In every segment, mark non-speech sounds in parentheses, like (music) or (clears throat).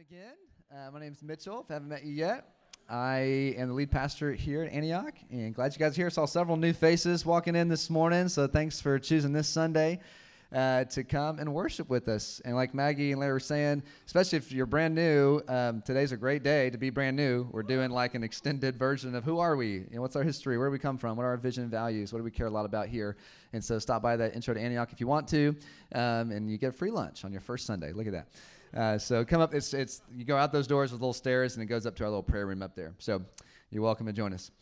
again. Uh, my name is Mitchell. If I haven't met you yet, I am the lead pastor here at Antioch, and glad you guys are here. Saw several new faces walking in this morning, so thanks for choosing this Sunday uh, to come and worship with us. And like Maggie and Larry were saying, especially if you're brand new, um, today's a great day to be brand new. We're doing like an extended version of who are we? Know, what's our history? Where do we come from? What are our vision and values? What do we care a lot about here? And so stop by that intro to Antioch if you want to, um, and you get a free lunch on your first Sunday. Look at that. Uh, so come up. It's it's you go out those doors with little stairs, and it goes up to our little prayer room up there. So you're welcome to join us.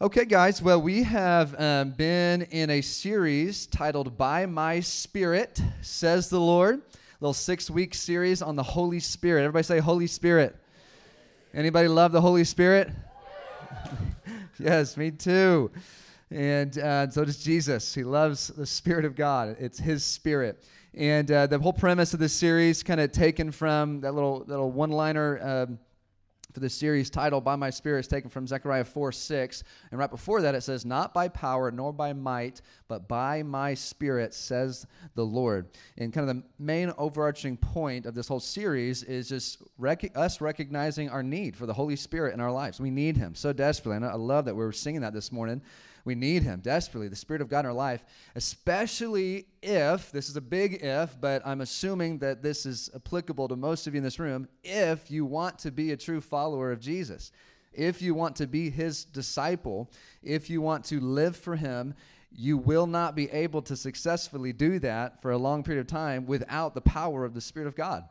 Okay, guys. Well, we have um, been in a series titled "By My Spirit," says the Lord. A little six-week series on the Holy Spirit. Everybody say Holy Spirit. Anybody love the Holy Spirit? (laughs) yes, me too. And uh, so does Jesus. He loves the Spirit of God. It's His Spirit. And uh, the whole premise of this series, kind of taken from that little little one liner um, for the series title "By My Spirit," is taken from Zechariah 4 6. And right before that, it says, "Not by power nor by might, but by My Spirit," says the Lord. And kind of the main overarching point of this whole series is just rec- us recognizing our need for the Holy Spirit in our lives. We need Him so desperately. And I love that we were singing that this morning. We need him desperately, the Spirit of God in our life, especially if, this is a big if, but I'm assuming that this is applicable to most of you in this room, if you want to be a true follower of Jesus. If you want to be his disciple, if you want to live for him, you will not be able to successfully do that for a long period of time without the power of the Spirit of God.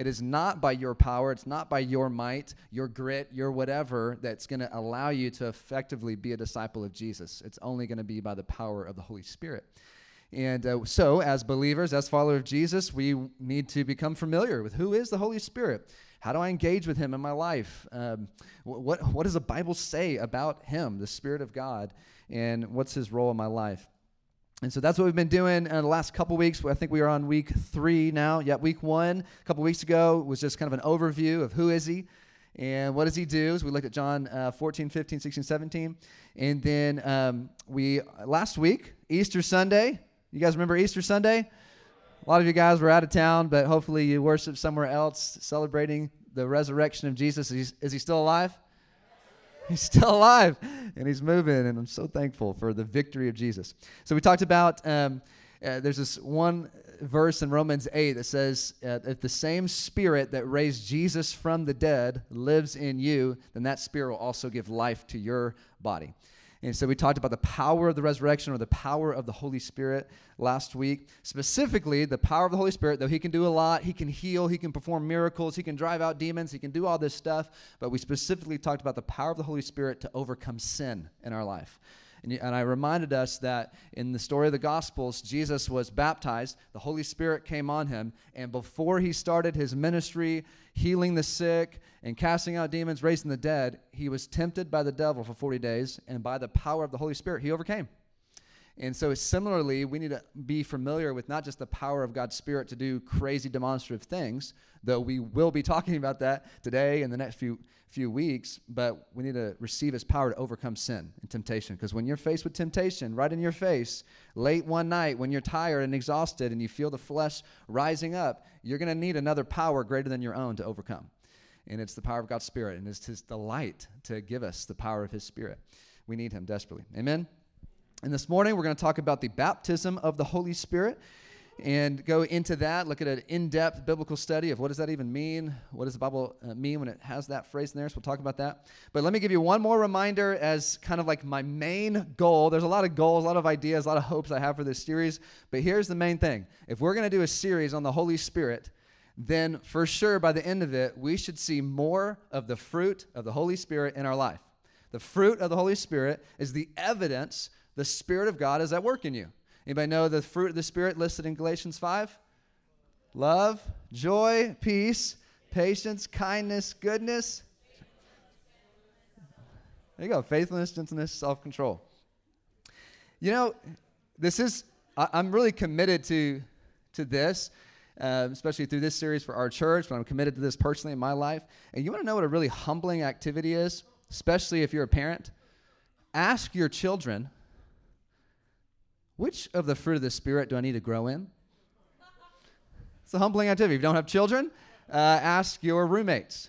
It is not by your power, it's not by your might, your grit, your whatever that's going to allow you to effectively be a disciple of Jesus. It's only going to be by the power of the Holy Spirit. And uh, so, as believers, as followers of Jesus, we need to become familiar with who is the Holy Spirit. How do I engage with Him in my life? Um, what, what does the Bible say about Him, the Spirit of God, and what's His role in my life? And so that's what we've been doing in the last couple weeks. I think we are on week three now. Yeah, week one, a couple weeks ago, was just kind of an overview of who is he and what does he do. So we looked at John uh, 14, 15, 16, 17. And then um, we, last week, Easter Sunday, you guys remember Easter Sunday? A lot of you guys were out of town, but hopefully you worship somewhere else celebrating the resurrection of Jesus. Is he, is he still alive? He's still alive and he's moving, and I'm so thankful for the victory of Jesus. So, we talked about um, uh, there's this one verse in Romans 8 that says, uh, If the same spirit that raised Jesus from the dead lives in you, then that spirit will also give life to your body. And so we talked about the power of the resurrection or the power of the Holy Spirit last week. Specifically, the power of the Holy Spirit, though He can do a lot, He can heal, He can perform miracles, He can drive out demons, He can do all this stuff. But we specifically talked about the power of the Holy Spirit to overcome sin in our life. And, and I reminded us that in the story of the Gospels, Jesus was baptized, the Holy Spirit came on him, and before he started his ministry, healing the sick and casting out demons, raising the dead, he was tempted by the devil for 40 days, and by the power of the Holy Spirit, he overcame. And so, similarly, we need to be familiar with not just the power of God's Spirit to do crazy demonstrative things, though we will be (laughs) talking about that today and the next few few weeks, but we need to receive His power to overcome sin and temptation. Because when you're faced with temptation right in your face, late one night, when you're tired and exhausted and you feel the flesh rising up, you're going to need another power greater than your own to overcome. And it's the power of God's Spirit, and it's His delight to give us the power of His Spirit. We need Him desperately. Amen. And this morning, we're going to talk about the baptism of the Holy Spirit and go into that, look at an in depth biblical study of what does that even mean? What does the Bible uh, mean when it has that phrase in there? So we'll talk about that. But let me give you one more reminder as kind of like my main goal. There's a lot of goals, a lot of ideas, a lot of hopes I have for this series. But here's the main thing if we're going to do a series on the Holy Spirit, then for sure by the end of it, we should see more of the fruit of the Holy Spirit in our life. The fruit of the Holy Spirit is the evidence the Spirit of God is at work in you. Anybody know the fruit of the Spirit listed in Galatians 5? Love, joy, peace, patience, kindness, goodness. There you go. Faithfulness, gentleness, self control. You know, this is, I, am really committed to, to this, uh, especially through this series for our church, but I'm committed to this personally in my life. And you want to know what a really humbling activity is, especially if you're a parent? Ask your children which of the fruit of the Spirit do I need to grow in? It's a humbling activity. If you don't have children, uh, ask your roommates.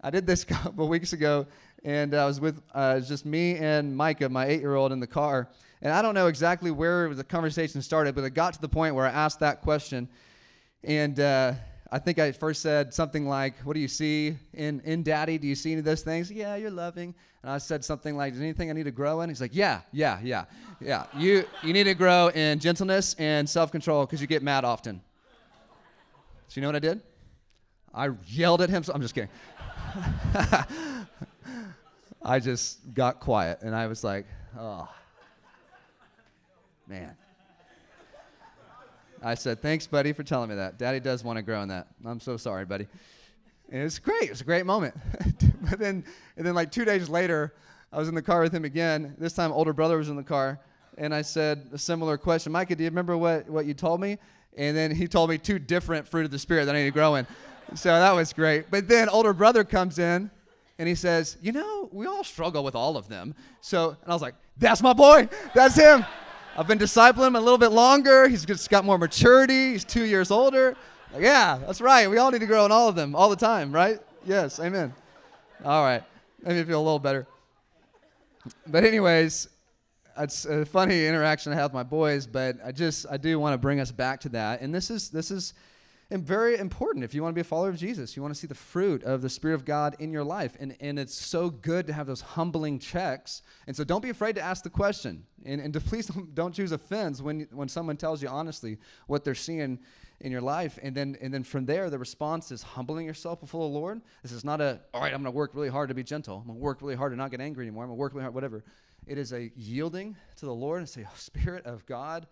I did this a (laughs) couple weeks ago, and I was with uh, just me and Micah, my eight-year-old, in the car. And I don't know exactly where the conversation started, but it got to the point where I asked that question, and uh, I think I first said something like, "What do you see in in Daddy? Do you see any of those things?" Yeah, you're loving. And I said something like, "Is anything I need to grow in?" He's like, "Yeah, yeah, yeah, yeah. You you need to grow in gentleness and self-control because you get mad often." So you know what I did? I yelled at him. So I'm just kidding. (laughs) I just got quiet and I was like, "Oh, man." I said, Thanks, buddy, for telling me that. Daddy does want to grow in that. I'm so sorry, buddy. And it was great. It was a great moment. (laughs) but then, and then, like two days later, I was in the car with him again. This time, older brother was in the car. And I said a similar question Micah, do you remember what, what you told me? And then he told me two different fruit of the Spirit that I need to grow in. So that was great. But then, older brother comes in and he says, You know, we all struggle with all of them. So, and I was like, That's my boy. That's him. I've been discipling him a little bit longer. He's just got more maturity. He's two years older. Like, yeah, that's right. We all need to grow in all of them all the time, right? Yes, amen. All right. Maybe feel a little better. But anyways, it's a funny interaction I have with my boys, but I just I do want to bring us back to that. And this is this is and very important if you want to be a follower of Jesus. You want to see the fruit of the Spirit of God in your life. And, and it's so good to have those humbling checks. And so don't be afraid to ask the question. And, and to please (laughs) don't choose offense when, when someone tells you honestly what they're seeing in your life. And then, and then from there, the response is humbling yourself before the Lord. This is not a, all right, I'm going to work really hard to be gentle. I'm going to work really hard to not get angry anymore. I'm going to work really hard, whatever. It is a yielding to the Lord and say, oh, Spirit of God,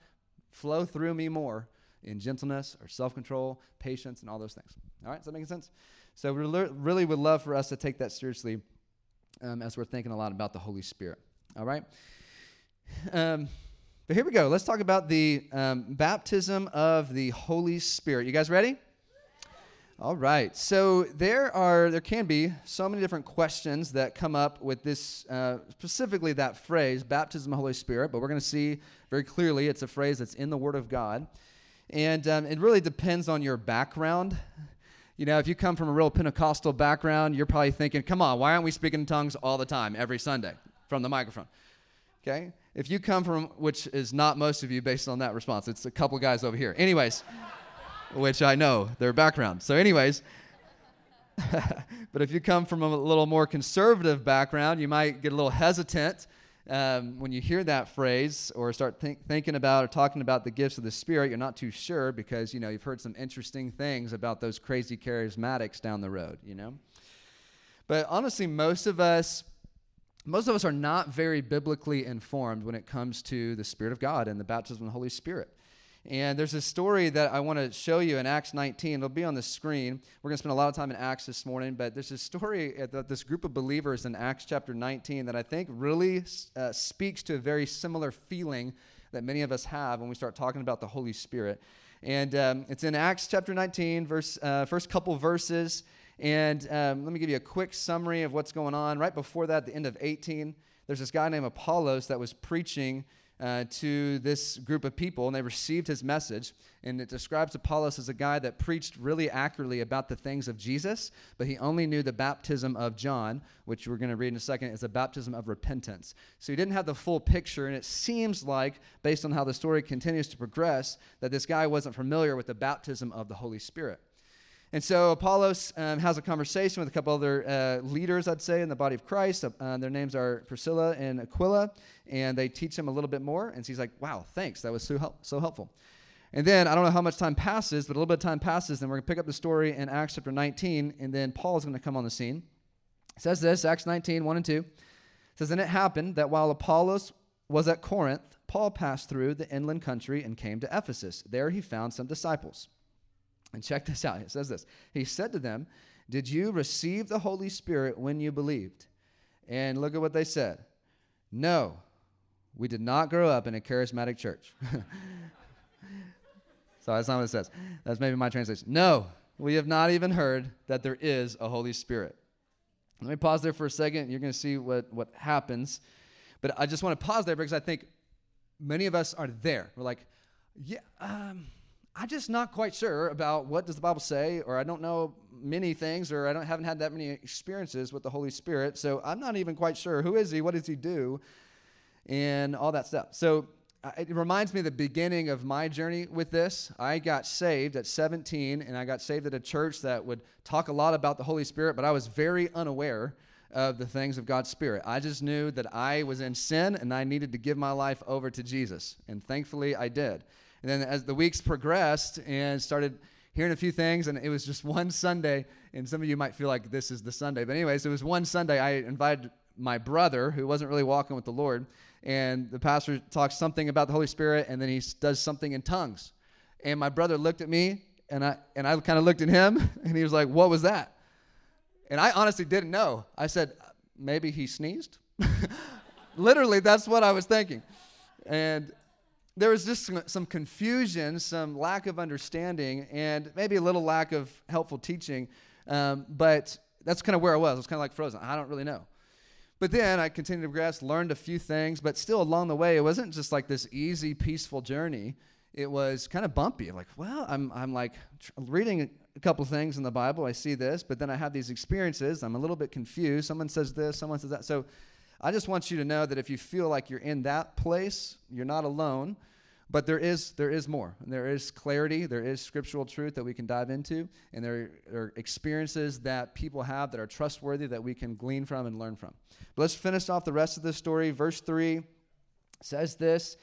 flow through me more in gentleness or self control, patience, and all those things. All right, is that making sense? So we really would love for us to take that seriously um, as we're thinking a lot about the Holy Spirit. All right? Um, but here we go. Let's talk about the um, baptism of the Holy Spirit. You guys ready? All right. So there are there can be so many different questions that come up with this uh, specifically that phrase baptism of the Holy Spirit. But we're going to see very clearly it's a phrase that's in the Word of God. And um, it really depends on your background. You know, if you come from a real Pentecostal background, you're probably thinking, come on, why aren't we speaking in tongues all the time, every Sunday, from the microphone? Okay? If you come from, which is not most of you based on that response, it's a couple guys over here. Anyways, (laughs) which I know their background. So, anyways, (laughs) but if you come from a little more conservative background, you might get a little hesitant um, when you hear that phrase or start think, thinking about or talking about the gifts of the Spirit, you're not too sure because you know you've heard some interesting things about those crazy charismatics down the road. You know, but honestly, most of us. Most of us are not very biblically informed when it comes to the Spirit of God and the baptism of the Holy Spirit. And there's a story that I want to show you in Acts 19. It'll be on the screen. We're going to spend a lot of time in Acts this morning, but there's a story that this group of believers in Acts chapter 19 that I think really uh, speaks to a very similar feeling that many of us have when we start talking about the Holy Spirit. And um, it's in Acts chapter 19, verse, uh, first couple verses. And um, let me give you a quick summary of what's going on. Right before that, the end of 18, there's this guy named Apollos that was preaching uh, to this group of people, and they received his message. And it describes Apollos as a guy that preached really accurately about the things of Jesus, but he only knew the baptism of John, which we're going to read in a second, is a baptism of repentance. So he didn't have the full picture, and it seems like, based on how the story continues to progress, that this guy wasn't familiar with the baptism of the Holy Spirit. And so Apollos um, has a conversation with a couple other uh, leaders, I'd say, in the body of Christ. Uh, their names are Priscilla and Aquila, and they teach him a little bit more. And he's like, wow, thanks. That was so, help- so helpful. And then I don't know how much time passes, but a little bit of time passes, and we're going to pick up the story in Acts chapter 19, and then Paul is going to come on the scene. It says this, Acts 19, 1 and 2. It says, And it happened that while Apollos was at Corinth, Paul passed through the inland country and came to Ephesus. There he found some disciples. And check this out. It says this He said to them, Did you receive the Holy Spirit when you believed? And look at what they said. No, we did not grow up in a charismatic church. (laughs) so that's not what it says. That's maybe my translation. No, we have not even heard that there is a Holy Spirit. Let me pause there for a second. You're going to see what, what happens. But I just want to pause there because I think many of us are there. We're like, yeah, um, I'm just not quite sure about what does the Bible say, or I don't know many things, or I don't haven't had that many experiences with the Holy Spirit. So I'm not even quite sure who is he, what does he do, and all that stuff. So it reminds me of the beginning of my journey with this. I got saved at 17, and I got saved at a church that would talk a lot about the Holy Spirit, but I was very unaware of the things of God's Spirit. I just knew that I was in sin and I needed to give my life over to Jesus, and thankfully I did. And then as the weeks progressed and started hearing a few things, and it was just (laughs) one Sunday, and some of you might feel like this is the Sunday, but anyways, it was one Sunday I invited my brother who wasn't really walking with the Lord, and the pastor talks something about the Holy Spirit, and then he does something in tongues. And my brother looked at me, and I and I kind of looked at him, (laughs) and he was like, "What was that?" And I honestly didn't know. I said, uh, "Maybe he sneezed." (laughs) Literally, that's what I was thinking. And there was just some, some, confusion, some lack of understanding, and maybe a little lack of helpful teaching. Um, but that's kind of where I was. I was kind of like frozen. I don't really know. But then I continued to progress, learned a few things, but still along the way, it wasn't just like this easy, peaceful journey. It was kind of bumpy. Like, well, I'm, I'm like tr- reading a couple things in the Bible. I see this, but then I have these experiences. I'm a little bit confused. Someone says this, someone says that. So I just want you to know that if you feel like you're in that place, you're not alone. But there is there is more. There is clarity. There is scriptural truth that we can dive into, and there are experiences that people have that are trustworthy that we can glean from and learn from. But let's finish off the rest of the story. Verse three says this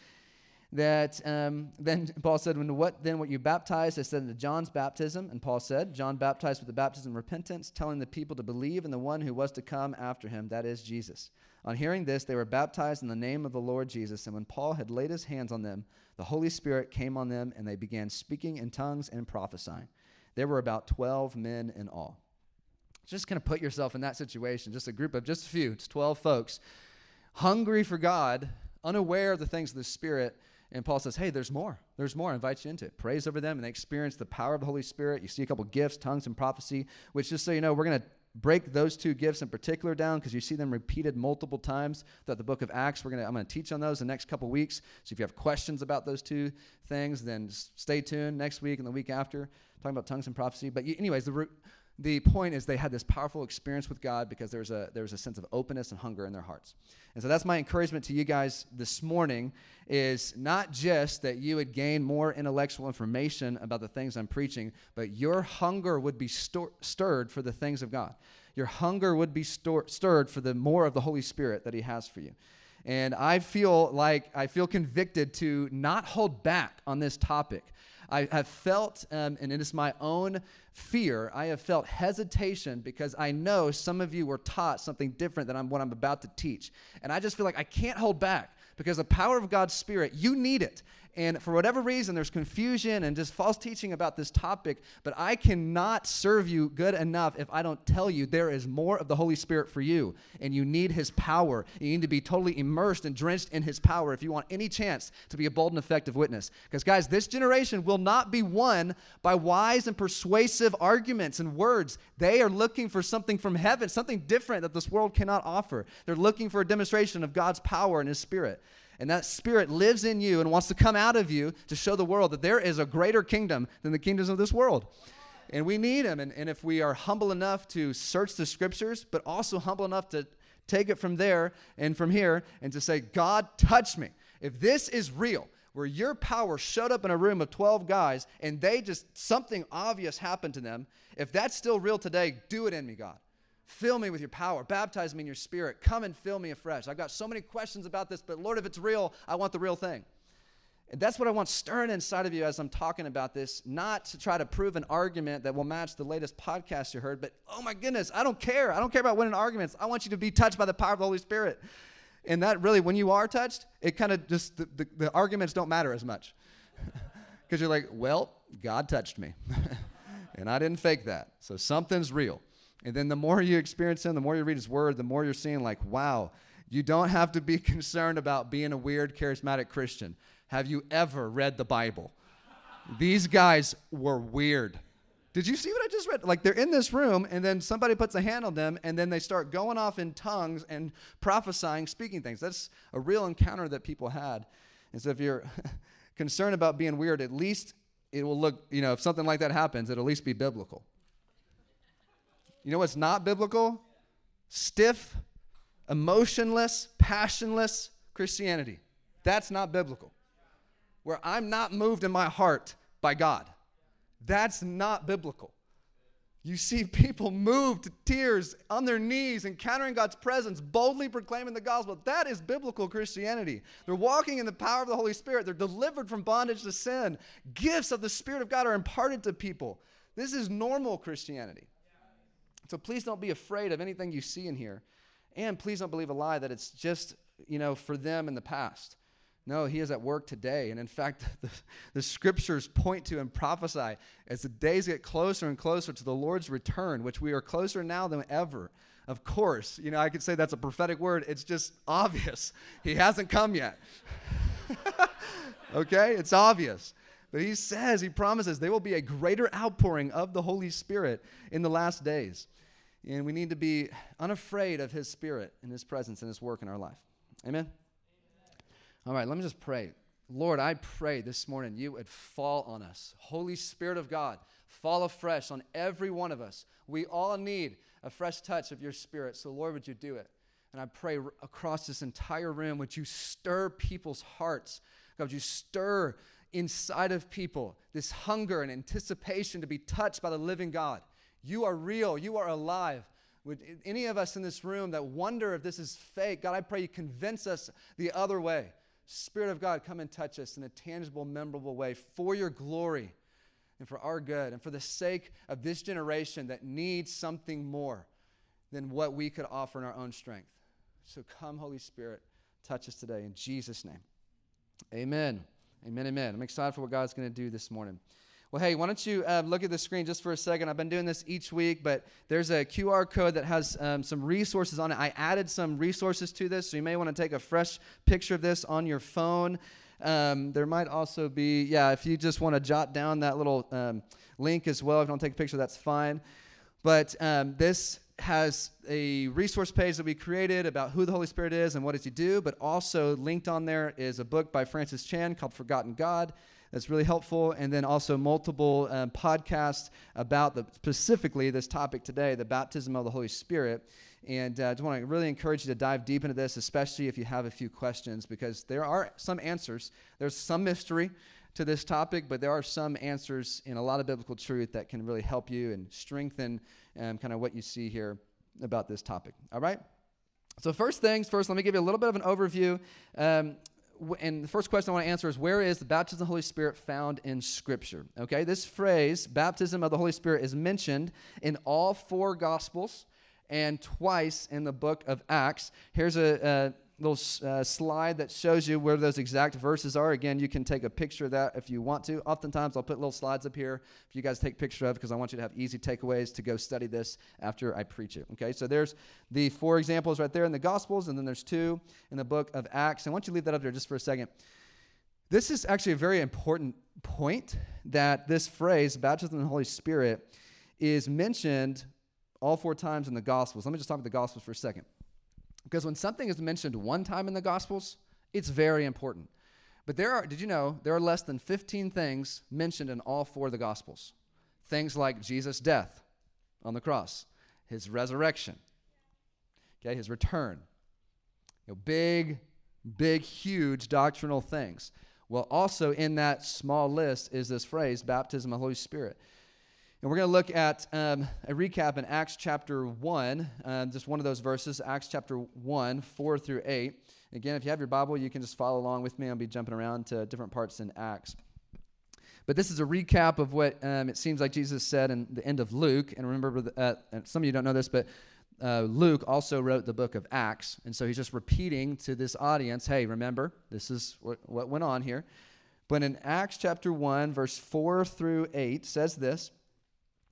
that um, (laughs) then Paul said, when what then what you baptized, I said into John's baptism, and Paul said, John baptized with the baptism of repentance, telling the people to believe in the one who was to come after him, that is Jesus. On hearing this, they were baptized in the name of the Lord Jesus, and when Paul had laid his hands on them, the Holy Spirit came on them, and they began speaking in tongues and prophesying. There were about 12 men in all. Just kind of put yourself in that situation, just a group of just a few, it's 12 folks, hungry for God, unaware of the things of the Spirit and Paul says, hey, there's more. There's more. I invite you into it. Prays over them, and they experience the power of the Holy Spirit. You see a couple gifts, tongues, and prophecy, which, just so you know, we're going to break those two gifts in particular down because you see them repeated multiple times throughout the book of Acts. We're gonna I'm gonna teach on those the next couple weeks. So if you have questions about those two things, then stay tuned next week and the week after, talking about tongues and prophecy. But you, anyways, the the point is they had this powerful experience with God because there was a there was a sense of openness and hunger in their hearts. And so that's my encouragement to you guys this morning is not just that you would gain more intellectual information about the things I'm preaching, but your hunger would be stor- stirred for the things of God. Your hunger would be stor- stirred for the more of the Holy Spirit that he has for you. And I feel like I feel convicted to not hold back on this topic. I have felt, um, and it is my own fear, I have felt hesitation because I know some of you were taught something different than I'm, what I'm about to teach. And I just feel like I can't hold back because the power of God's Spirit, you need it. And for whatever reason, there's confusion and just false teaching about this topic. But I cannot serve you good enough if I don't tell you there is more of the Holy Spirit for you. And you need His power. You need to be totally immersed and drenched in His power if you want any chance to be a bold and effective witness. Because, guys, this generation will not be won by wise and persuasive arguments and words. They are looking for something from heaven, something different that this world cannot offer. They're looking for a demonstration of God's power and His Spirit. And that spirit lives in you and wants to come out of you to show the world that there is a greater kingdom than the kingdoms of this world. And we need him. And, and if we are humble enough to search the scriptures, but also humble enough to take it from there and from here and to say, God, touch me. If this is real, where your power showed up in a room of 12 guys and they just, something obvious happened to them, if that's still real today, do it in me, God. Fill me with your power. Baptize me in your spirit. Come and fill me afresh. I've got so many questions about this, but Lord, if it's real, I want the real thing. And that's what I want stirring inside of you as I'm talking about this, not to try to prove an argument that will match the latest podcast you heard, but oh my goodness, I don't care. I don't care about winning arguments. I want you to be touched by the power of the Holy Spirit. And that really, when you are touched, it kind of just, the, the, the arguments don't matter as much. (laughs) Because you're like, well, God touched me. (laughs) and I didn't fake that. So something's real. And then the more you experience Him, the more you read His Word, the more you're seeing, like, wow, you don't have to be (laughs) concerned about being a weird, charismatic Christian. Have you ever read the Bible? These guys were weird. Did you see what I just read? Like they're in this room, and then somebody puts a hand on them, and then they start going off in tongues and prophesying, speaking things. That's a real encounter that people had. And so if you're (laughs) concerned about being weird, at least it will look, you know, if something like that happens, it'll at least be biblical. You know what's not biblical? Stiff, emotionless, passionless Christianity. That's not biblical. Where I'm not moved in my heart by God. That's not biblical. You see people moved to tears on their knees, encountering God's presence, boldly proclaiming the gospel. That is biblical Christianity. They're walking in the power of the Holy Spirit. They're delivered from bondage to sin. Gifts of the Spirit of God are imparted to people. This is normal Christianity. So please don't be afraid of anything you see in here. And please don't believe a lie that it's just, you know, for them in the past. No, he is at work today. And in fact, (laughs) the, the, scriptures point to and prophesy as the days get closer and closer to the Lord's return, which we are closer now than ever. Of course, you know, I could say that's a prophetic word. It's just obvious. (laughs) He hasn't come yet. (laughs) okay? It's obvious. But he says, he promises there will be a greater outpouring of the Holy Spirit in the last days. And we need to be unafraid of his spirit and his presence and his work in our life. Amen? All right, let me just pray. Lord, I pray this morning you would fall on us. Holy Spirit of God, fall afresh on every one of us. We all need a fresh touch of your spirit. So, Lord, would you do it? And I pray across this entire room, would you stir people's hearts? God, would you stir inside of people this hunger and anticipation to be touched by the living God? You are real, you are alive. Would any of us in this room that wonder if this is fake, God, I pray you convince us the other way. Spirit of God, come and touch us in a tangible, memorable way for your glory and for our good and for the sake of this generation that needs something more than what we could offer in our own strength. So come, Holy Spirit, touch us today in Jesus' name. Amen. Amen. Amen. I'm excited for what God's going to do this morning. Well, hey, why don't you uh, look at the screen just for a second? I've been doing this each week, but there's a QR code that has um, some resources on it. I added some resources to this, so you may want to take a fresh picture of this on your phone. Um, there might also be, yeah, if you just want to jot down that little um, link as well, if you don't take a picture, that's fine. But um, this has a resource page that we created about who the Holy Spirit is and what does he do, but also linked on there is a book by Francis Chan called Forgotten God that's really helpful. And then also multiple um, podcasts about the, specifically this topic today, the baptism of the Holy Spirit. And uh, I just want to really encourage you to dive deep into this, especially if you have a few questions, because there are some answers. There's some mystery to this topic, but there are some answers in a lot of biblical truth that can really help you and strengthen um, kind of what you see here about this topic. All right? So, first things first, let me give you a little bit of an overview. Um, and the first question I want to answer is where is the baptism of the Holy Spirit found in Scripture? Okay, this phrase, baptism of the Holy Spirit, is mentioned in all four Gospels and twice in the book of Acts. Here's a, a little uh, slide that shows you where those exact verses are. Again, you can take a picture of that if you want to. Oftentimes, I'll put little slides up here if you guys take picture of because I want you to have easy takeaways to go study this after I preach it. Okay, so there's the four examples right there in the Gospels, and then there's two in the book of Acts. And I want you to leave that up there just for a second. This is actually a very important point that this phrase, baptism in the Holy Spirit, is mentioned all four times in the Gospels. Let me just talk about the Gospels for a second. Because when something is mentioned one time in the Gospels, it's very important. But there are, did you know, there are less than 15 things mentioned in all four of the Gospels? Things like Jesus' death on the cross, his resurrection, okay, his return. You know, big, big, huge doctrinal things. Well, also in that small list is this phrase, baptism of the Holy Spirit. And we're going to look at um, a recap in Acts chapter 1, uh, just one of those verses, Acts chapter 1, 4 through 8. Again, if you have your Bible, you can just follow along with me. I'll be jumping around to different parts in Acts. But this is a recap of what um, it seems like Jesus said in the end of Luke. And remember, uh, some of you don't know this, but uh, Luke also wrote the book of Acts. And so he's just repeating to this audience hey, remember, this is what, what went on here. But in Acts chapter 1, verse 4 through 8, says this.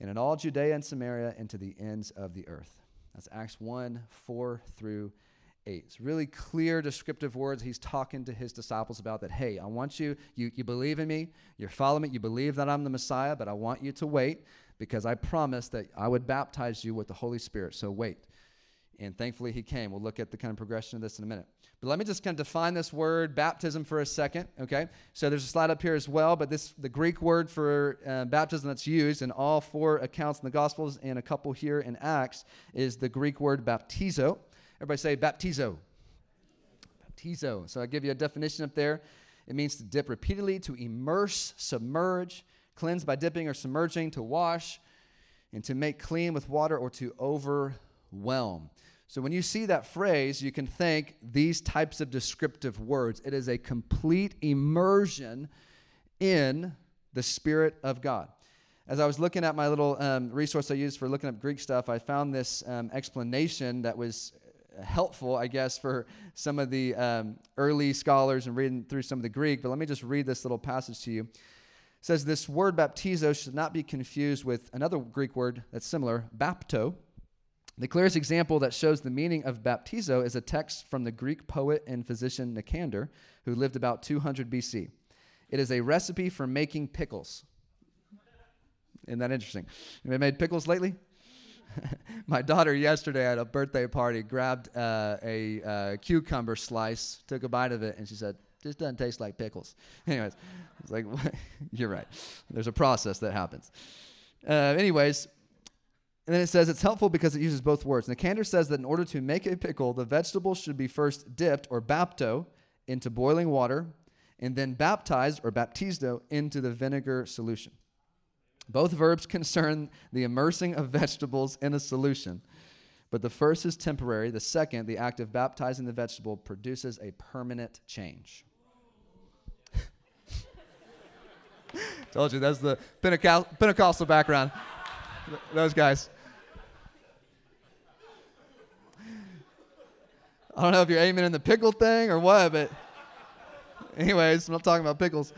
and in all Judea and Samaria and to the ends of the earth. That's Acts 1 4 through 8. It's really clear, descriptive words he's talking to his disciples about that, hey, I want you, you, you believe in me, you're following me, you believe that I'm the Messiah, but I want you to wait because I promised that I would baptize you with the Holy Spirit. So wait. And thankfully, he came. We'll look at the kind of progression of this in a minute. But let me just kind of define this word baptism for a second. Okay, so there's a slide up here as well. But this the Greek word for uh, baptism that's used in all four accounts in the Gospels and a couple here in Acts is the Greek word baptizo. Everybody say baptizo. Baptizo. So I give you a definition up there. It means to dip repeatedly, to immerse, submerge, cleanse by dipping or submerging, to wash, and to make clean with water or to overwhelm. So when you see that phrase, you can think these types of descriptive words. It is a complete immersion in the Spirit of God. As I was looking at my little um, resource I used for looking up Greek stuff, I found this um, explanation that was helpful, I guess, for some of the um, early scholars and reading through some of the Greek. But let me just read this little passage to you. It says this word baptizo should not be confused with another Greek word that's similar, bapto the clearest example that shows the meaning of baptizo is a text from the Greek poet and physician Nicander, who lived about 200 BC. It is a recipe for making pickles. Isn't that interesting? Have made pickles lately? (laughs) My daughter yesterday at a birthday party grabbed uh, a uh, cucumber slice, took a bite of it, and she said, "This doesn't taste like pickles." (laughs) Anyways, it's like (laughs) you're right. There's a process that happens. Uh, anyways, and then it says it's helpful because it uses both words. Nicander says that in order to make a pickle, the vegetable should be first dipped or bapto into boiling water and then baptized or baptizo into the vinegar solution. Both verbs (laughs) concern the immersing of vegetables in a solution. But the first is temporary. The second, the act of baptizing the vegetable, produces a permanent change. (laughs) Told you, that's the Pentecostal background. Those guys. I don't know if you're aiming in the pickle thing or what, but anyways, I'm not talking about pickles.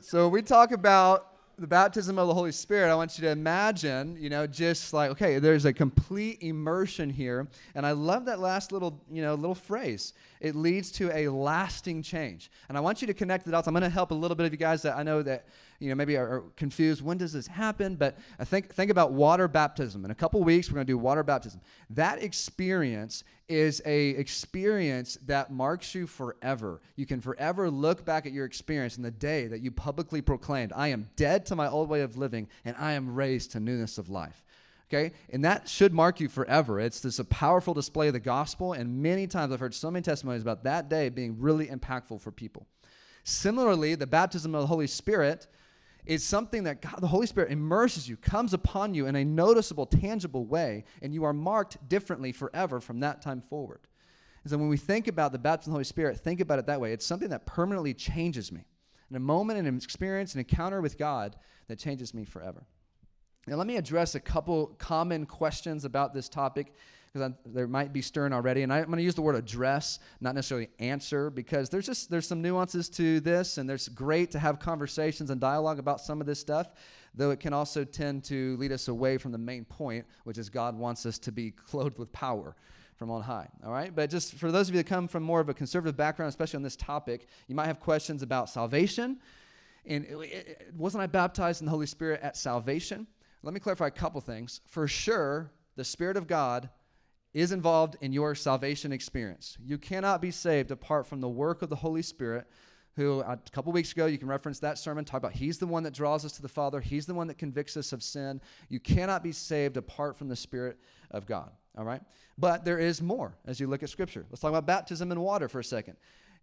So we talk about the baptism of the Holy Spirit, I want you to imagine, you know, just like, okay, there's a complete immersion here. And I love that last little, you know, little phrase. It leads to a lasting change. And I want you to connect the dots. I'm going to help a little bit of you guys that I know that, you know, maybe are, confused. When does this happen? But I think, think about water baptism. In a couple weeks, we're going to do water baptism. That experience is a experience that marks you forever. You can forever look back at your experience in the day that you publicly proclaimed, I am dead to my old way of living and I am raised to newness of life. Okay? And that should mark you forever. It's this a powerful display of the gospel, and many times I've heard so many testimonies about that day being really impactful for people. Similarly, the baptism of the Holy Spirit is something that God, the Holy Spirit immerses you, comes upon you in a noticeable, tangible way, and you are marked differently forever from that time forward. And so when we think about the baptism of the Holy Spirit, think about it that way. It's something that permanently changes me. In a moment, an experience, an encounter with God that changes me forever. Now, let me address a couple common questions about this topic because there might be stirring already. And I, am going to use the word address, not necessarily answer, because there's just there's some nuances to this, and there's great to have conversations and dialogue about some of this stuff. Though it can also tend to lead us away from the main point, which is God wants us to be clothed with power from on high. All right, but just for those of you that come from more of a conservative background, especially on this topic, you might have questions about salvation. And it, it, wasn't I baptized in the Holy Spirit at salvation? Let me clarify a couple things. For sure, the Spirit of God is involved in your salvation experience. You cannot be saved apart from the work of the Holy Spirit, who a couple weeks ago you can reference that sermon, talk about He's the one that draws us to the Father, He's the one that convicts us of sin. You cannot be saved apart from the Spirit of God. All right? But there is more as you look at Scripture. Let's talk about baptism in water for a second.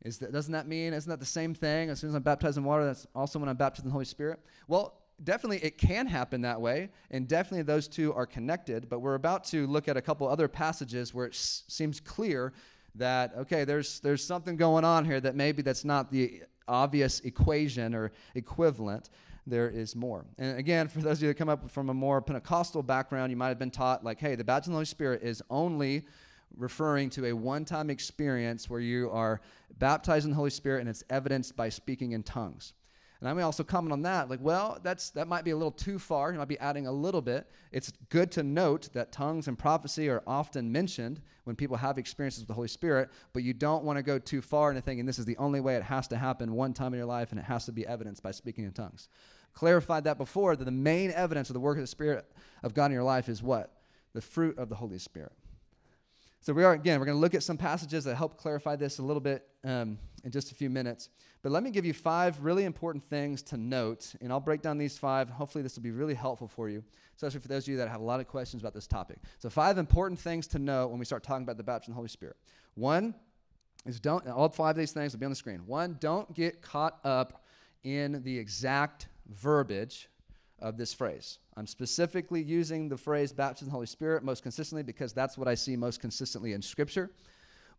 That, doesn't that mean, isn't that the same thing? As soon as I'm baptized in water, that's also when I'm baptized in the Holy Spirit? Well, definitely it can happen that way, and definitely those two are connected. But we're about to look at a couple other passages where it s- seems clear that okay, there's there's something going on here that maybe that's not the obvious equation or equivalent. there is more. And again, for those of you that come up from a more Pentecostal background, you might have been taught, like, hey, the baptism of the Holy Spirit is only referring to a one time experience where you are baptized in the Holy Spirit and it's evidenced by speaking in tongues. And I may also comment on that, like, well, that's that might be a little too far. You might be adding a little bit. It's good to note that tongues and prophecy are often mentioned when people have experiences with the Holy Spirit, but you don't want to go too far into thinking this is the only way it has to happen one time in your life and it has to be evidenced by speaking in tongues. Clarified that before that the main evidence of the work of the Spirit of God in your life is what? The fruit of the Holy Spirit. So we are again, we're going to look at some passages that help clarify this a little bit um, in just a few minutes. But let me give you five really important things to note, and I'll break down these five. Hopefully, this will be really helpful for you, especially for those of you that have a lot of questions about this topic. So, five important things to know when we start talking about the baptism of the Holy Spirit. One is don't. All five of these things will be on the screen. One, don't get caught up in the exact verbiage of this phrase. I'm specifically using the phrase baptism of the Holy Spirit most consistently because that's what I see most consistently in Scripture.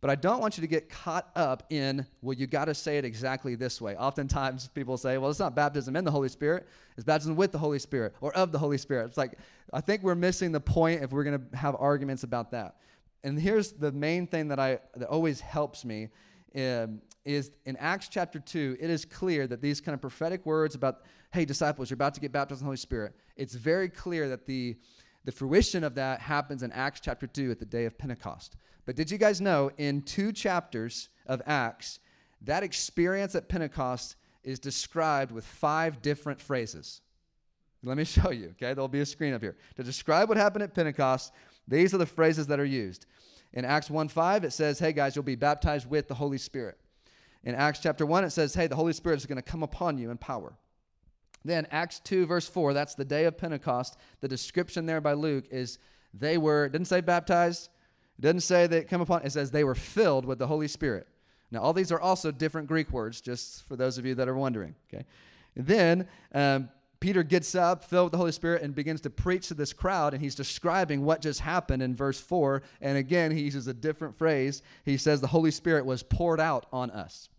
But I don't want you to get caught up in, well, you got to say it exactly this way. Oftentimes people say, well, it's not baptism in the Holy Spirit, it's baptism with the Holy Spirit or of the Holy Spirit. It's like, I think we're missing the point if we're going to have arguments about that. And here's the main thing that, I, that always helps me um, is in Acts chapter 2, it is clear that these kind of prophetic words about, hey, disciples, you're about to get baptized in the Holy Spirit, it's very clear that the, the fruition of that happens in Acts chapter 2 at the day of Pentecost. But did you guys know in two chapters of Acts, that experience at Pentecost is described with five different phrases? Let me (laughs) show you, okay? There'll be a screen up here. To describe what happened at Pentecost, these are the phrases that are used. In Acts 1 5, it says, Hey guys, you'll be baptized with the Holy Spirit. In Acts chapter 1, it says, Hey, the Holy Spirit is going to come upon you in power. Then, Acts 2, verse 4, that's the day of Pentecost. The description there by Luke is they were, didn't say baptized, didn't say they come upon, it says they were filled with the Holy Spirit. Now, all these are also different Greek words, just for those of you that are wondering, okay? Then, um, Peter gets up, filled with the Holy Spirit, and begins to preach to this crowd, and he's describing what just happened in verse 4. And again, he uses a different phrase. He says, The Holy Spirit was poured out on us.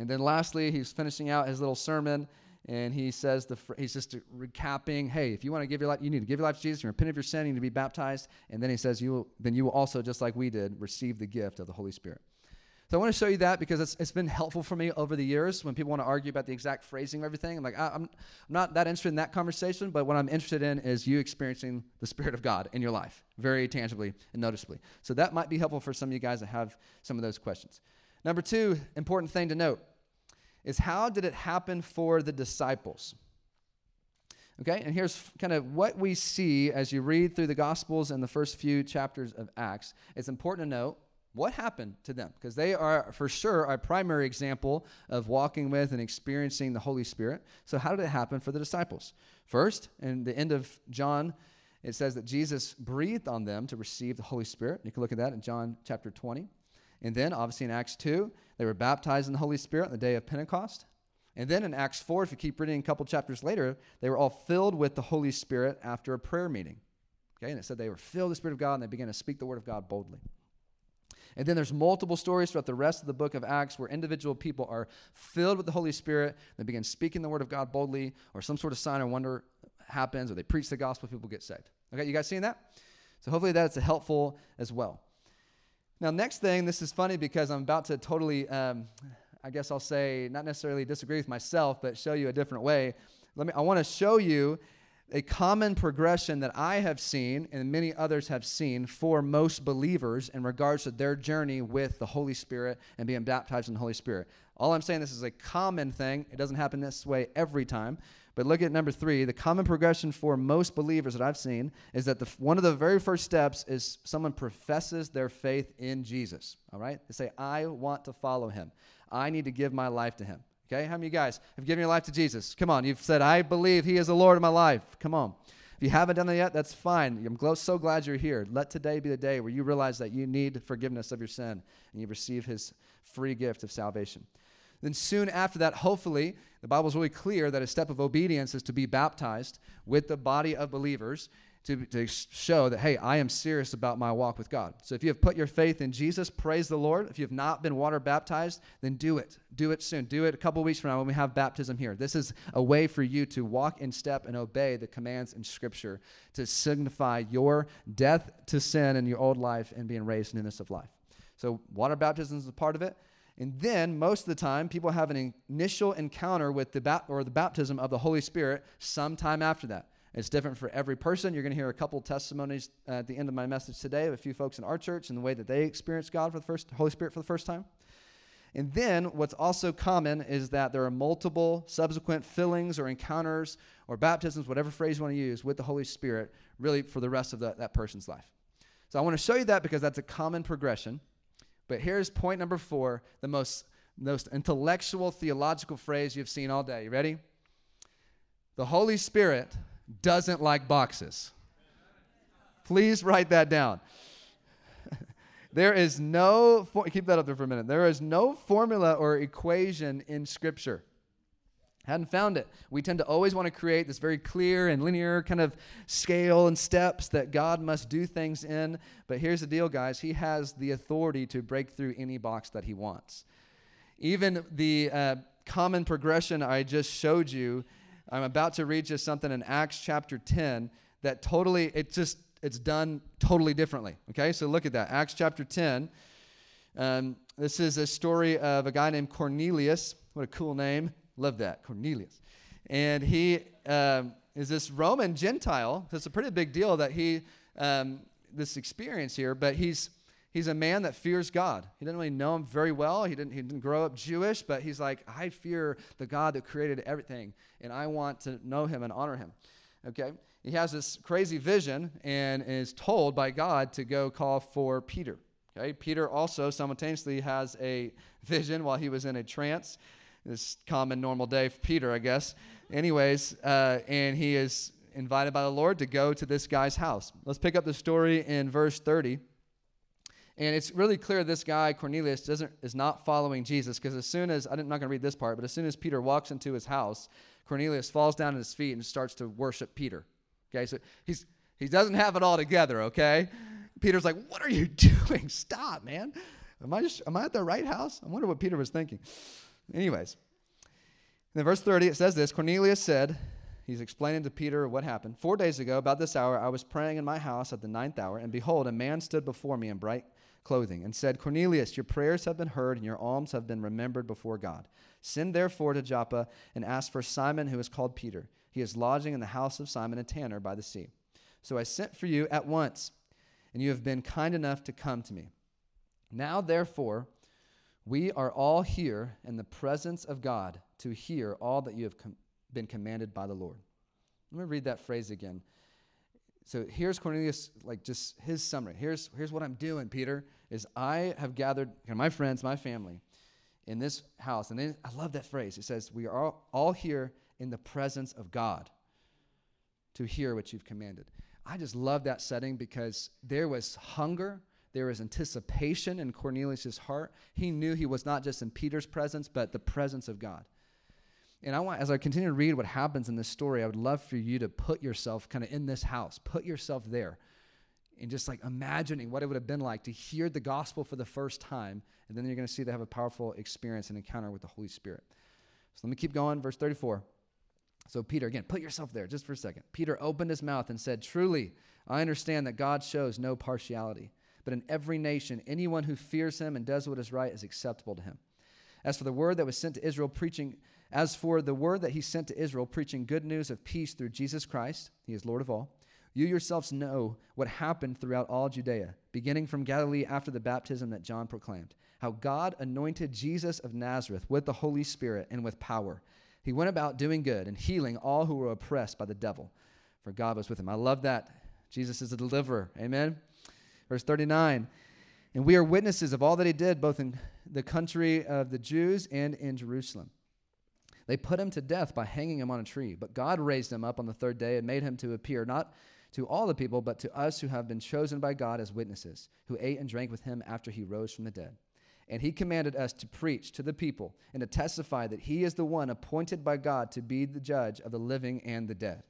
And then lastly, he's finishing out his little sermon, and he says, the, He's just recapping, Hey, if you want to give your life, you need to give your life to Jesus, you repent of your sin, you need to be baptized. And then he says, you will, Then you will also, just like we did, receive the gift of the Holy Spirit. So I want to show you that because it's, it's been helpful for me over the years when people want to argue about the exact phrasing of everything. I'm like, I, I'm not that interested in that conversation, but what I'm interested in is you experiencing the Spirit of God in your life very tangibly and noticeably. So that might be helpful for some of you guys that have some of those questions. Number two, important thing to note is how did it happen for the disciples? Okay, and here's kind of what we see as you read through the Gospels and the first few chapters of Acts. It's important to note what happened to them? Because they are, for sure, our primary example of walking with and experiencing the Holy Spirit. So, how did it happen for the disciples? First, in the end of John, it says that Jesus breathed on them to receive the Holy Spirit. You can look at that in John chapter 20. And then, obviously, in Acts 2, they were baptized in the Holy Spirit on the day of Pentecost. And then in Acts 4, if you keep reading a couple chapters later, they were all filled with the Holy Spirit after a prayer meeting. Okay, and it said they were filled with the Spirit of God and they began to speak the word of God boldly. And then there's multiple stories throughout the rest of the book of Acts where individual people are filled with the Holy Spirit. They begin speaking the word of God boldly, or some sort of sign or wonder happens, or they preach the gospel, people get saved. Okay, you guys seeing that? So hopefully that's helpful as well. Now, next thing, this is funny because I'm about to totally, um, I guess I'll say, not necessarily disagree with myself, but show you a different way. Let me. I want to show you a common progression that I have seen and many others have seen for most believers in regards to their journey with the Holy Spirit and being baptized in the Holy Spirit. All I'm saying this is a common thing. It doesn't happen this way every time. But look at number three. The common progression for most believers that I've seen is that the, one of the very first steps is someone professes their faith in Jesus. All right? They say, I want to follow him. I need to give my life to him. Okay, how many of you guys have given your life to Jesus? Come on, you've said, I believe He is the Lord of my life. Come on. If you haven't done that yet, that's fine. I'm so glad you're here. Let today be the day where you realize that you need forgiveness of your sin and you receive His free gift of salvation. Then, soon after that, hopefully, the Bible is really clear that a step of obedience is to be baptized with the body of believers. to, to show that, hey, I am serious about my walk with God. So if you have put your faith in Jesus, praise the Lord. If you have not been water baptized, then do it. Do it soon. Do it a couple weeks from now when we have baptism here. This is a way for you to walk in step and obey the commands in Scripture to signify your death to sin in your old life and being raised in newness of life. So water baptism is a part of it. And then most of the time, people have an initial encounter with the or the baptism of the Holy Spirit sometime after that. It's different for every person. You're going to hear a couple testimonies at the end of my message today of a few folks in our church and the way that they experienced God for the first Holy Spirit for the first time. And then what's also common is that there are multiple subsequent fillings or encounters or baptisms, whatever phrase you want to use, with the Holy Spirit, really for the rest of the, that person's life. So I want to show you that because that's a common progression. But here's point number four, the most, most intellectual theological phrase you've seen all day. You ready? The Holy Spirit doesn't like boxes. Please write that down. (laughs) there is no, keep that up there for a minute. There is no formula or equation in Scripture. Hadn't found it. We tend to always want to create this very clear and linear kind of scale and steps that God must do things in. But here's the deal, guys He has the authority to break through any box that He wants. Even the uh, common progression I just showed you I'm about to read just something in Acts chapter 10 that totally, it just, it's done totally differently. Okay, so look at that. Acts chapter 10. Um, this is a story of a guy named Cornelius. What a cool name. Love that, Cornelius. And he um, is this Roman Gentile. So it's a pretty big deal that he, um, this experience here, but he's he's a man that fears God. He didn't really know him very well. He didn't, he didn't grow up Jewish, but he's like, I fear the God that created everything, and I want to know him and honor him. Okay? He has this crazy vision and is told by God to go call for Peter. Okay? Peter also simultaneously has a vision while he was in a trance. This common normal day for Peter, I guess. Anyways, uh, and he is invited by the Lord to go to this guy's house. Let's pick up the story in verse 30. And it's really clear this guy, Cornelius, doesn't, is not following Jesus because as soon as, I'm not going to read this part, but as soon as Peter walks into his house, Cornelius falls down at his feet and starts to worship Peter. Okay, so he's, he doesn't have it all together, okay? Peter's like, What are you (laughs) doing? Stop, man. Am I, just, am I at the right house? I wonder what Peter was thinking. Anyways, in verse 30, it says this Cornelius said, He's explaining to Peter what happened. Four days ago, about this hour, I was praying in my house at the ninth hour, and behold, a man stood before me in bright clothing, and said, Cornelius, your prayers have been heard, and your alms have been remembered before God. Send therefore to Joppa and ask for Simon, who is called Peter. He is lodging in the house of Simon a tanner by the sea. So I sent for you at once, and you have been kind enough to come to me. Now, therefore, we are all here in the presence of God to hear all that you have com- been commanded by the Lord. Let me read that phrase again. So here's Cornelius, like just his summary. Here's, here's what I'm doing, Peter, is I have gathered my friends, my family, in this house. And I love that phrase. It says, We are all here in the presence of God to hear what you've commanded. I just love that setting because there was hunger, there was anticipation in Cornelius' heart. He knew he was not just in Peter's presence, but the presence of God. And I want, as I continue to read what happens in this story, I would love for you to put yourself kind of in this house, put yourself there, and just like imagining what it would have been like to hear the gospel for the first time. And then you're going to see they have a powerful experience and encounter with the Holy Spirit. So let me keep going. Verse 34. So, Peter, again, put yourself there just for a second. Peter opened his mouth and said, Truly, I understand that God shows no partiality, but in every nation, anyone who fears him and does what is right is acceptable to him. As for the word that was sent to Israel, preaching as for the word that he sent to Israel, preaching good news of peace through Jesus Christ, he is Lord of all, you yourselves know what happened throughout all Judea, beginning from Galilee after the baptism that John proclaimed, how God anointed Jesus of Nazareth with the Holy Spirit and with power. He went about doing good and healing all who were oppressed by the devil, for God was with him. I love that. Jesus is a deliverer. Amen. Verse 39 And we are witnesses of all that he did, both in the country of the Jews and in Jerusalem they put him to death by hanging him on a tree, but God raised him up on the third day and made him to appear not to all the people, but to us who have been chosen by God as witnesses, who ate and drank with him after he rose from the dead. And he commanded us to preach to the people and to testify that he is the one appointed by God to be the judge of the living and the dead.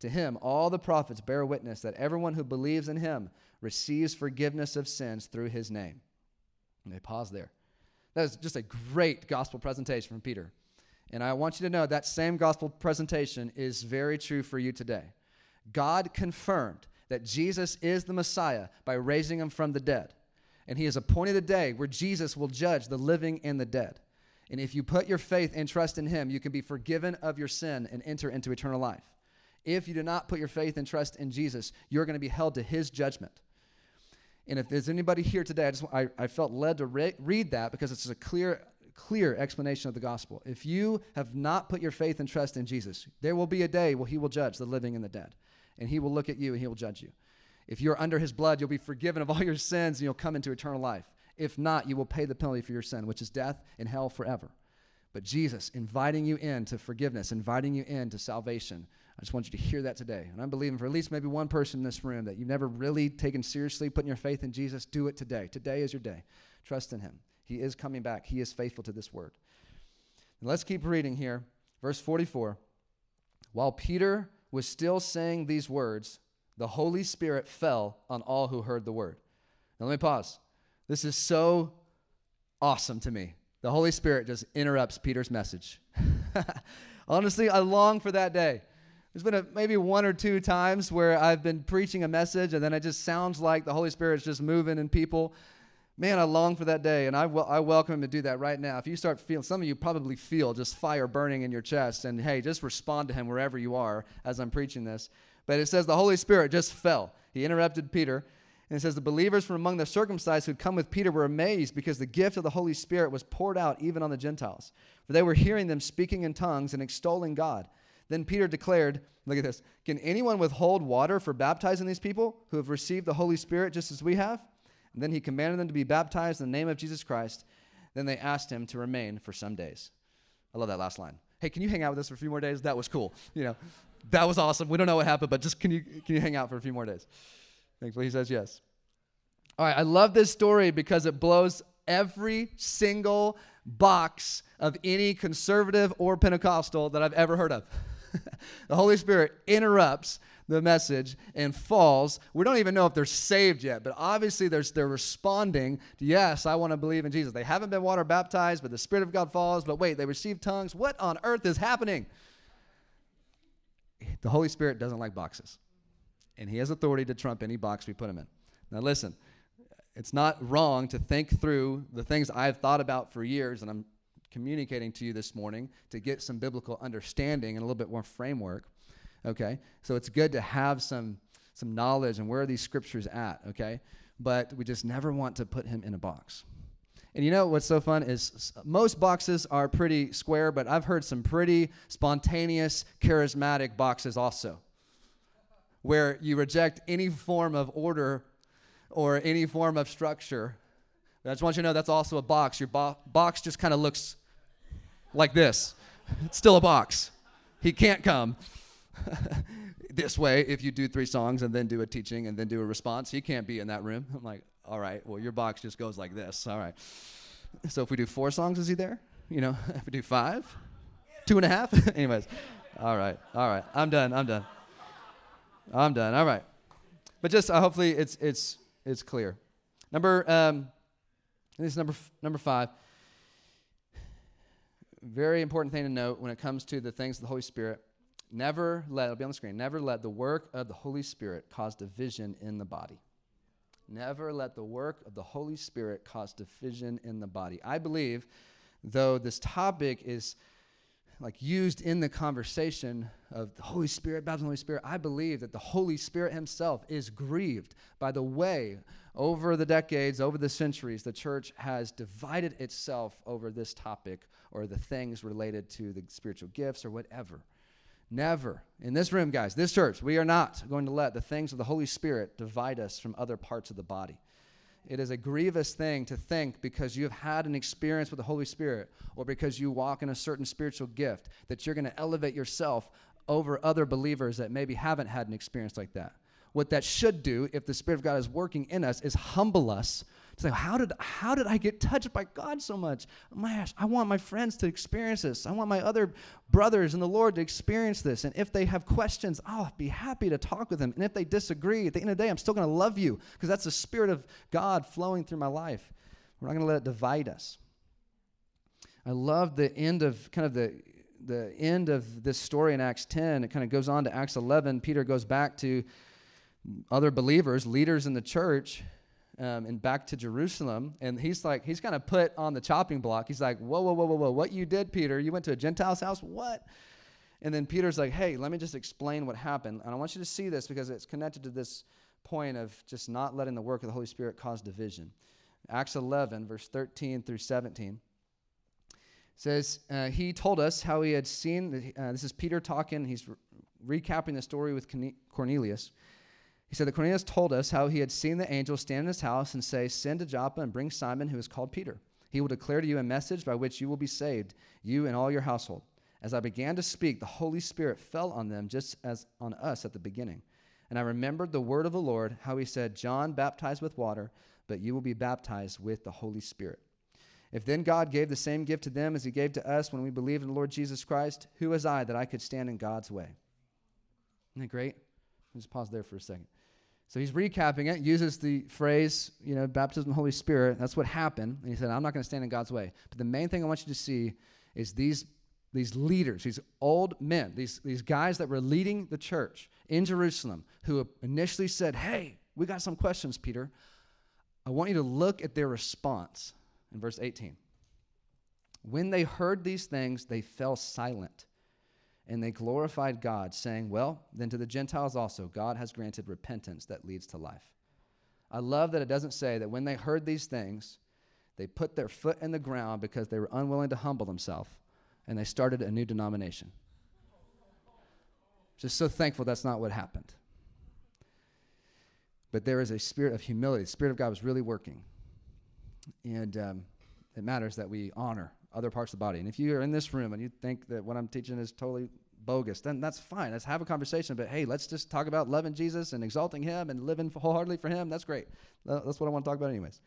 To him, all the prophets bear witness that everyone who believes in him receives forgiveness of sins through his name. And they pause there. That is just a great gospel presentation from Peter. And I want you to know that same gospel presentation is very true for you today. God confirmed that Jesus is the Messiah by raising him from the dead. And he has appointed a day where Jesus will judge the living and the dead. And if you put your faith and trust in him, you can be forgiven of your sin and enter into eternal life. If you do not put your faith and trust in Jesus, you're going to be held to his judgment. And if there's anybody here today, I just I, I felt led to re- read that because it's a clear clear explanation of the gospel. If you have not put your faith and trust in Jesus, there will be a day where he will judge the living and the dead. And he will look at you and he will judge you. If you're under his blood, you'll be forgiven of all your sins and you'll come into eternal life. If not, you will pay the penalty for your sin, which is death and hell forever. But Jesus inviting you in to forgiveness, inviting you in to salvation. I just want you to hear that today. And I'm believing for at least maybe one person in this room that you've never really taken seriously putting your faith in Jesus, do it today. Today is your day. Trust in him. He is coming back. He is faithful to this word. And let's keep reading here. Verse 44. While Peter was still saying these words, the Holy Spirit fell on all who heard the word. Now, let me pause. This is so awesome to me. The Holy Spirit just interrupts Peter's message. (laughs) Honestly, I long for that day. There's been a, maybe one or two times where I've been preaching a message and then it just sounds like the Holy Spirit's just moving in people. Man, I long for that day, and I, I welcome him to do that right now. If you start feeling, some of you probably feel just fire burning in your chest, and hey, just respond to him wherever you are as I'm preaching this. But it says the Holy Spirit just fell. He interrupted Peter. And it says the believers from among the circumcised who'd come with Peter were amazed because the gift of the Holy Spirit was poured out even on the Gentiles. For they were hearing them speaking in tongues and extolling God. Then Peter declared, Look at this. Can anyone withhold water for baptizing these people who have received the Holy Spirit just as we have? And then he commanded them to be baptized in the name of Jesus Christ. Then they asked him to remain for some days. I love that last line. Hey, can you hang out with us for a few more days? That was cool. You know, that was awesome. We don't know what happened, but just can you can you hang out for a few more days? Thankfully, he says yes. All right, I love this story because it blows every single box of any conservative or Pentecostal that I've ever heard of. (laughs) the Holy Spirit interrupts the message and falls. We don't even know if they're saved yet, but obviously they're, they're responding to, yes, I want to believe in Jesus. They haven't been water baptized, but the Spirit of God falls. But wait, they receive tongues. What on earth is happening? The Holy Spirit doesn't like boxes, and He has authority to trump any box we put Him in. Now, listen, it's not wrong to think through the things I've thought about for years, and I'm communicating to you this morning to get some biblical understanding and a little bit more framework. Okay? So it's good to have some some knowledge and where are these scriptures at, okay? But we just never want to put him in a box. And you know what's so fun is most boxes are pretty square, but I've heard some pretty spontaneous, charismatic boxes also, where you reject any form of order or any form of structure. I just want you to know that's also a box. Your bo- box just kind of looks like this. (laughs) It's still a box. He can't come. (laughs) this way if you do three songs and then do a teaching and then do a response. He can't be in that room. I'm like, all right, well, your box just goes like this. All right. So if we do four songs, is he there? You know, (laughs) if we do five, two and a half? Anyways, all right, all right. I'm done. I'm done. I'm done. All right. But just uh, hopefully it's, it's, it's clear. Number, um, this is number, f- number five. Very important thing to note when it comes to the things of the Holy Spirit Never let, it'll be on the screen, never let the work of the Holy Spirit cause division in the body. Never let the work of the Holy Spirit cause division in the body. I believe, though this topic is like used in the conversation of the Holy Spirit, baptism of the Holy Spirit, I believe that the Holy Spirit himself is grieved by the way over the decades, over the centuries, the church has divided itself over this topic or the things related to the spiritual gifts or whatever. Never. In this room, guys, this church, we are not going to let the things of the Holy Spirit divide us from other parts of the body. It is a grievous thing to think because you have had an experience with the Holy Spirit or because you walk in a certain spiritual gift that you're going to elevate yourself over other believers that maybe haven't had an experience like that. What that should do, if the Spirit of God is working in us, is humble us to say, how did, how did I get touched by God so much? My gosh, I want my friends to experience this. I want my other brothers in the Lord to experience this. And if they have questions, I'll be happy to talk with them. And if they disagree, at the end of the day, I'm still going to love you because that's the Spirit of God flowing through my life. We're not going to let it divide us. I love the end of kind of the the end of this story in Acts 10. It kind of goes on to Acts 11. Peter goes back to other believers, leaders in the church, um, and back to Jerusalem. And he's like, he's kind of put on the chopping block. He's like, whoa, whoa, whoa, whoa, whoa. What you did, Peter? You went to a Gentile's house? What? And then Peter's like, hey, let me just explain what happened. And I want you to see this because it's connected to this point of just not letting the work of the Holy Spirit cause division. Acts 11, verse 13 through 17 says uh, he told us how he had seen the, uh, this is peter talking he's re- recapping the story with cornelius he said that cornelius told us how he had seen the angel stand in his house and say send to joppa and bring simon who is called peter he will declare to you a message by which you will be saved you and all your household as i began to speak the holy spirit fell on them just as on us at the beginning and i remembered the word of the lord how he said john baptized with water but you will be baptized with the holy spirit if then God gave the same gift to them as he gave to us when we believed in the Lord Jesus Christ, who was I that I could stand in God's way? Isn't that great? Just pause there for a second. So he's recapping it, uses the phrase, you know, baptism of the Holy Spirit. That's what happened. And he said, I'm not going to stand in God's way. But the main thing I want you to see is these, these leaders, these old men, these, these guys that were leading the church in Jerusalem, who initially said, Hey, we got some questions, Peter. I want you to look at their response in verse 18. When they heard these things, they fell silent and they glorified God, saying, Well, then to the Gentiles also, God has granted repentance that leads to life. I love that it doesn't say that when they heard these things, they put their foot in the ground because they were unwilling to humble themselves and they started a new denomination. Just so thankful that's not what happened. But there is a spirit of humility. The Spirit of God was really working. And um, it matters that we honor other parts of the body. And if you are in this room and you think that what I'm teaching is totally bogus, then that's fine. Let's have a conversation. But hey, let's just talk about loving Jesus and exalting Him and living wholeheartedly for Him. That's great. That's what I want to talk about, anyways.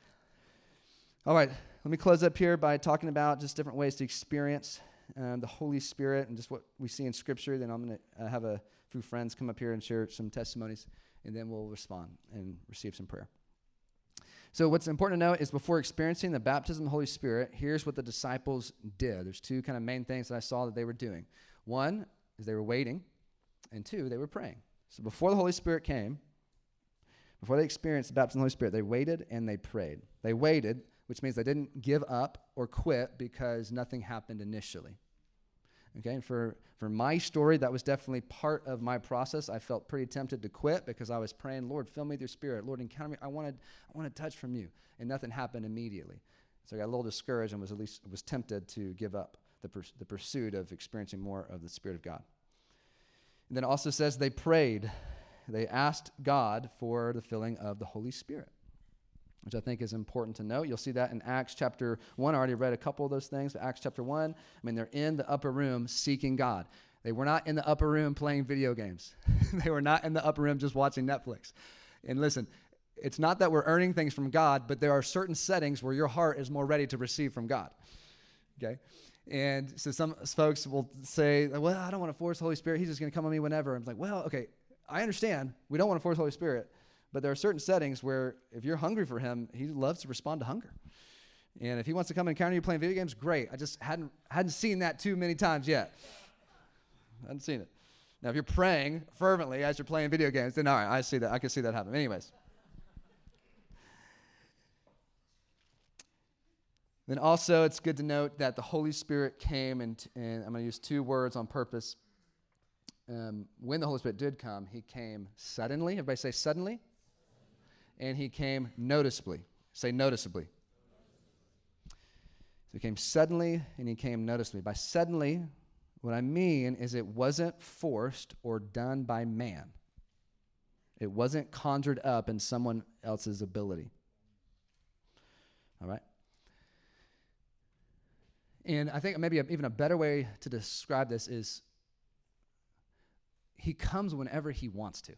All right, let me close up here by talking about just different ways to experience um, the Holy Spirit and just what we see in Scripture. Then I'm going to uh, have a few friends come up here and share some testimonies, and then we'll respond and receive some prayer. So, what's important to know is before experiencing the baptism of the Holy Spirit, here's what the disciples did. There's two kind of main things that I saw that they were doing. One is they were waiting, and two, they were praying. So, before the Holy Spirit came, before they experienced the baptism of the Holy Spirit, they waited and they prayed. They waited, which means they didn't give up or quit because nothing happened initially. Okay, and for, for my story, that was definitely part of my process. I felt pretty tempted to quit because I was praying, Lord, fill me with your spirit. Lord, encounter me. I wanted, I want to touch from you. And nothing happened immediately. So I got a little discouraged and was at least was tempted to give up the, pers- the pursuit of experiencing more of the Spirit of God. And then it also says they prayed. They asked God for the filling of the Holy Spirit which I think is important to note. You'll see that in Acts chapter 1. I already read a couple of those things. Acts chapter 1, I mean, they're in the upper room seeking God. They were not in the upper room playing video games, (laughs) they were not in the upper room just watching Netflix. And listen, it's not that we're earning things from God, but there are certain settings where your heart is more ready to receive from God. Okay? And so some folks will say, well, I don't want to force the Holy Spirit. He's just going to come on me whenever. I'm like, well, okay, I understand. We don't want to force the Holy Spirit. But there are certain settings where if you're hungry for him, he loves to respond to hunger. And if he wants to come and encounter you playing video games, great. I just hadn't hadn't seen that too many times yet. I hadn't seen it. Now, if you're praying fervently as you're playing video games, then all right, I see that. I can see that happen. Anyways. Then also, it's good to note that the Holy Spirit came, and, and I'm going to use two words on purpose. Um, when the Holy Spirit did come, he came suddenly. Everybody say suddenly and he came noticeably. Say noticeably. So he came suddenly and he came noticeably. By suddenly, what I mean is it wasn't forced or done by man. It wasn't conjured up in someone else's ability. All right? And I think maybe even a better way to describe this is he comes whenever he wants to.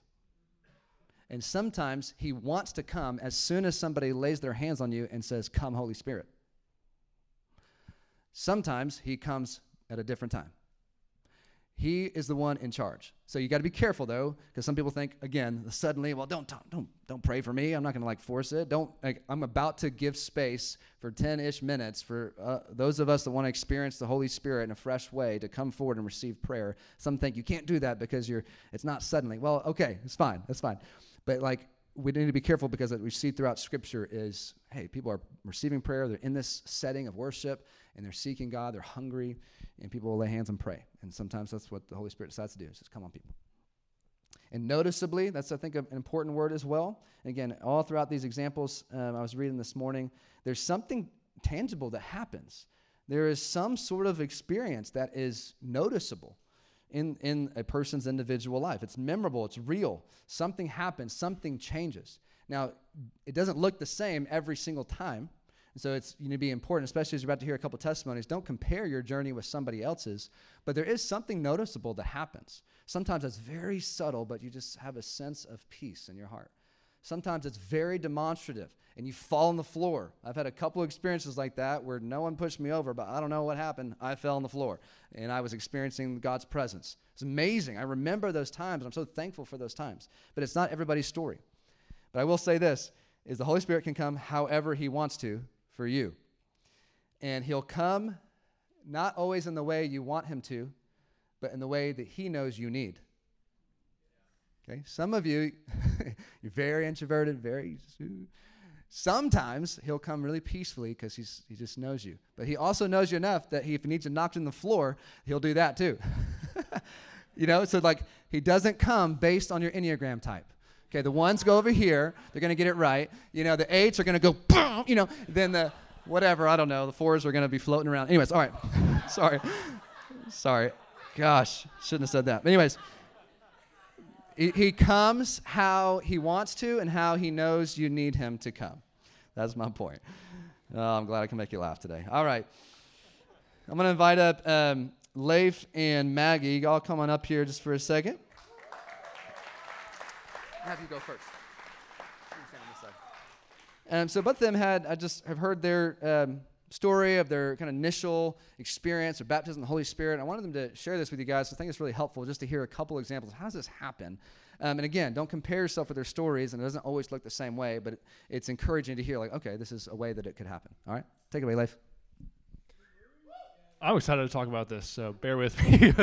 And sometimes he wants to come as soon as somebody lays their hands on you and says, Come, Holy Spirit. Sometimes he comes at a different time. He is the one in charge. So you got to be careful though, because some people think again suddenly, well, don't don't don't pray for me. I'm not going to like force it. Don't. Like, I'm about to give space for 10-ish minutes for uh, those of us that want to experience the Holy Spirit in a fresh way to come forward and receive prayer. Some think you can't do that because you're. It's not suddenly. Well, okay, it's fine. That's fine. But like we need to be careful because what we see throughout Scripture is, hey, people are receiving prayer. They're in this setting of worship and they're seeking God. They're hungry, and people will lay hands and pray. And sometimes that's what the Holy Spirit decides to do: is just come on, people. And noticeably, that's I think an important word as well. Again, all throughout these examples um, I was reading this morning, there's something tangible that happens. There is some sort of experience that is noticeable in, in a person's individual life. It's memorable, it's real. Something happens, something changes. Now, it doesn't look the same every single time. So it's you know, be important, especially as you're about to hear a couple testimonies. Don't compare your journey with somebody else's, but there is something noticeable that happens. Sometimes it's very subtle, but you just have a sense of peace in your heart. Sometimes it's very demonstrative and you fall on the floor. I've had a couple of experiences like that where no one pushed me over, but I don't know what happened. I fell on the floor and I was experiencing God's presence. It's amazing. I remember those times. I'm so thankful for those times. But it's not everybody's story. But I will say this is the Holy Spirit can come however he wants to for you. And he'll come not always in the way you want him to, but in the way that he knows you need. Okay? Some of you, (laughs) you're very introverted, very. Sometimes he'll come really peacefully because he just knows you. But he also knows you enough that he, if he needs to knock on the floor, he'll do that too. (laughs) you know, so like he doesn't come based on your Enneagram type. Okay, the ones go over here, they're to get it right. You know, the eights are to go, boom, you know, then the whatever, I don't know, the fours are to be floating around. Anyways, all right. (laughs) Sorry. Sorry. Gosh, shouldn't have said that. But anyways, he comes how he wants to and how he knows you need him to come. That's my point. Oh, I'm glad I can make you laugh today. All right. I'm going to invite up um, Leif and Maggie. Y'all come on up here just for a second. Have you go first. Um, so both of them had, I just have heard their um, story of their kind of initial experience of baptism in the Holy Spirit. I wanted them to share this with you guys. So I think it's really helpful just to hear a couple examples. How does this happen? Um, and again, don't compare yourself with their stories, and it doesn't always look the same way, but it, it's encouraging to hear, like, okay, this is a way that it could happen. All right? Take it away, Leif. I'm excited to talk about this, so bear with me.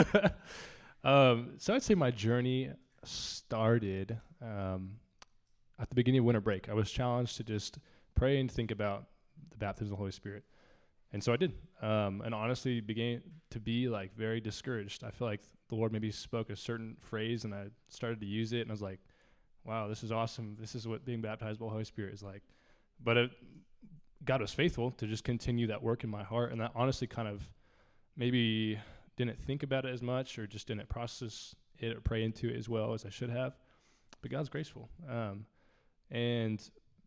(laughs) um, so I'd say my journey started um, at the beginning of winter break. I was challenged to just pray and think about the baptism of the Holy Spirit. And so I did. Um, and honestly began to be like very discouraged. I feel like the Lord maybe spoke a certain phrase and I started to use it and I was like, wow, this is awesome. This is what being baptized by the Holy Spirit is like. But it, God was faithful to just continue that work in my heart. And that honestly kind of maybe didn't think about it as much or just didn't process it or pray into it as well as I should have. But God's graceful. Um, and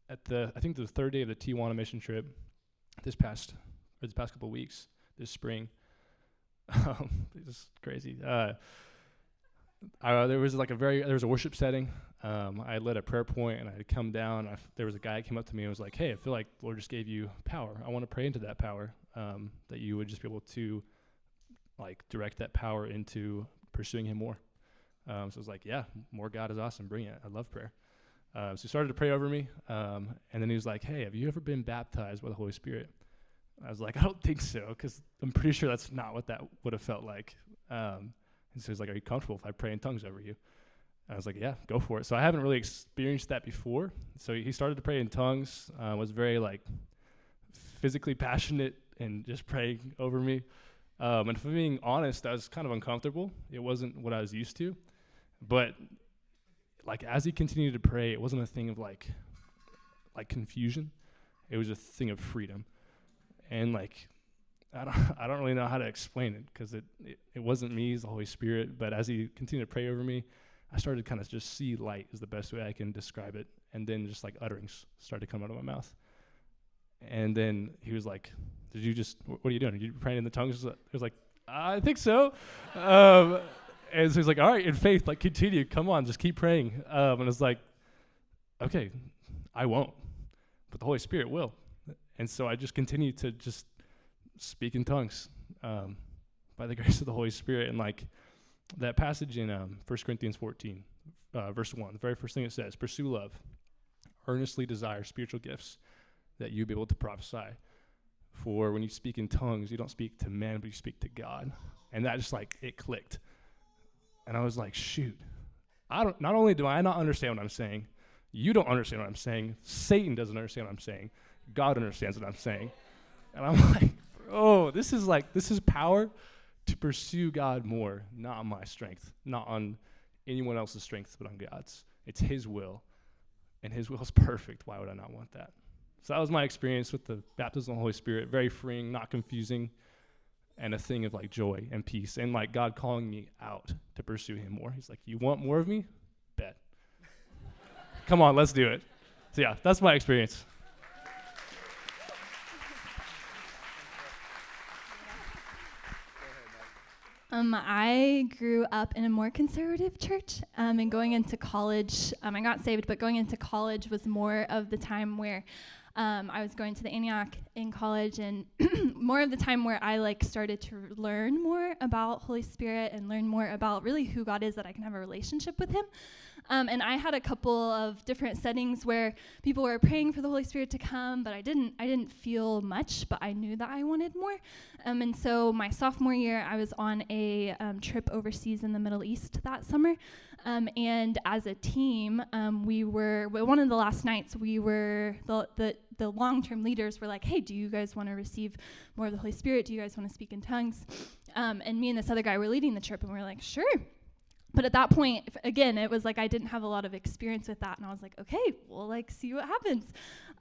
at the, I think the third day of the Tijuana mission trip, this past this past couple weeks, this spring. (laughs) Um, it's crazy. Uh, I, there was like a very there was a worship setting. Um, I led a prayer point and I had come down. There was a guy that came up to me and was like, "Hey, I feel like the Lord just gave you power. I want to pray into that power. Um, that you would just be able to like direct that power into pursuing Him more." Um, so I was like, "Yeah, more God is awesome. Bring it. I love prayer." Uh, so he started to pray over me, um, and then he was like, "Hey, have you ever been baptized by the Holy Spirit?" I was like, (laughs) I don't think so, because I'm pretty sure that's not what that would have felt like. Um, and so he's like, Are you comfortable if I pray in tongues over you? And I was like, Yeah, go for it. So I haven't really experienced that before. So he started to pray in tongues, uh, was very like physically passionate and just praying over me. Um, and if I'm being honest, I was kind of uncomfortable. It wasn't what I was used to. But like as he continued to pray, it wasn't a thing of like like confusion. It was a thing of freedom and like I don't (laughs) I don't really know how to explain it because it, it, it wasn't me, it's the Holy Spirit. But as he continued to pray over me, I started to kind of just see light is the best way I can describe it, and then just like utterings started to come out of my mouth. And then he was like, "Did you just wh- what are you doing? Are you praying in the tongues?" I was like, "I think so." (laughs) um, and so he's like, "All right, in faith, like continue. Come on, just keep praying." Um, and it's like, okay, I won't, but the Holy Spirit will. And so I just continue to just speak in tongues um, by the (laughs) grace of the Holy Spirit. And like that passage in um, 1 Corinthians 14, uh, verse 1, the very first thing it says, pursue love, earnestly desire spiritual gifts that you be able to prophesy. For when you speak in tongues, you don't speak to men, but you speak to God. And that just like, it clicked. And I was like, shoot. I don't, not only do I not understand what I'm saying, you don't understand what I'm saying. Satan doesn't understand what I'm saying. God understands what I'm saying. And I'm (laughs) like, oh, this is like, this is power to pursue God more, not on my strength, not on anyone else's strength, but on God's. It's His will, and His will is (laughs) perfect. Why would I not want that? So that was my experience with the baptism of the Holy Spirit. Very freeing, not confusing, and a thing of like joy and peace, and like God calling me out to pursue Him more. He's like, "You want more of me? Bet. (laughs) Come on, let's do it." So yeah, that's my experience. Um, I grew up in a more conservative church, um, and going into college, um, I got saved, but going into college was more of the time where um, I was going to the Antioch in college, and (clears throat) more of the time where I like started to learn more about Holy Spirit and learn more about really who God is, that I can have a relationship with Him. Um, and I had a couple of different settings where people were praying for the Holy Spirit to come, but I didn't. I didn't feel much, but I knew that I wanted more. Um, and so my sophomore year, I was on a um, trip overseas in the Middle East that summer. Um, and as a team, um, we were one of the last nights. We were the the, the long term leaders were like, "Hey, do you guys want to receive more of the Holy Spirit? Do you guys want to speak in tongues?" Um, and me and this other guy were leading the trip, and we are like, "Sure." But at that point again it was like i didn't have a lot of experience with that and i was like okay we'll like see what happens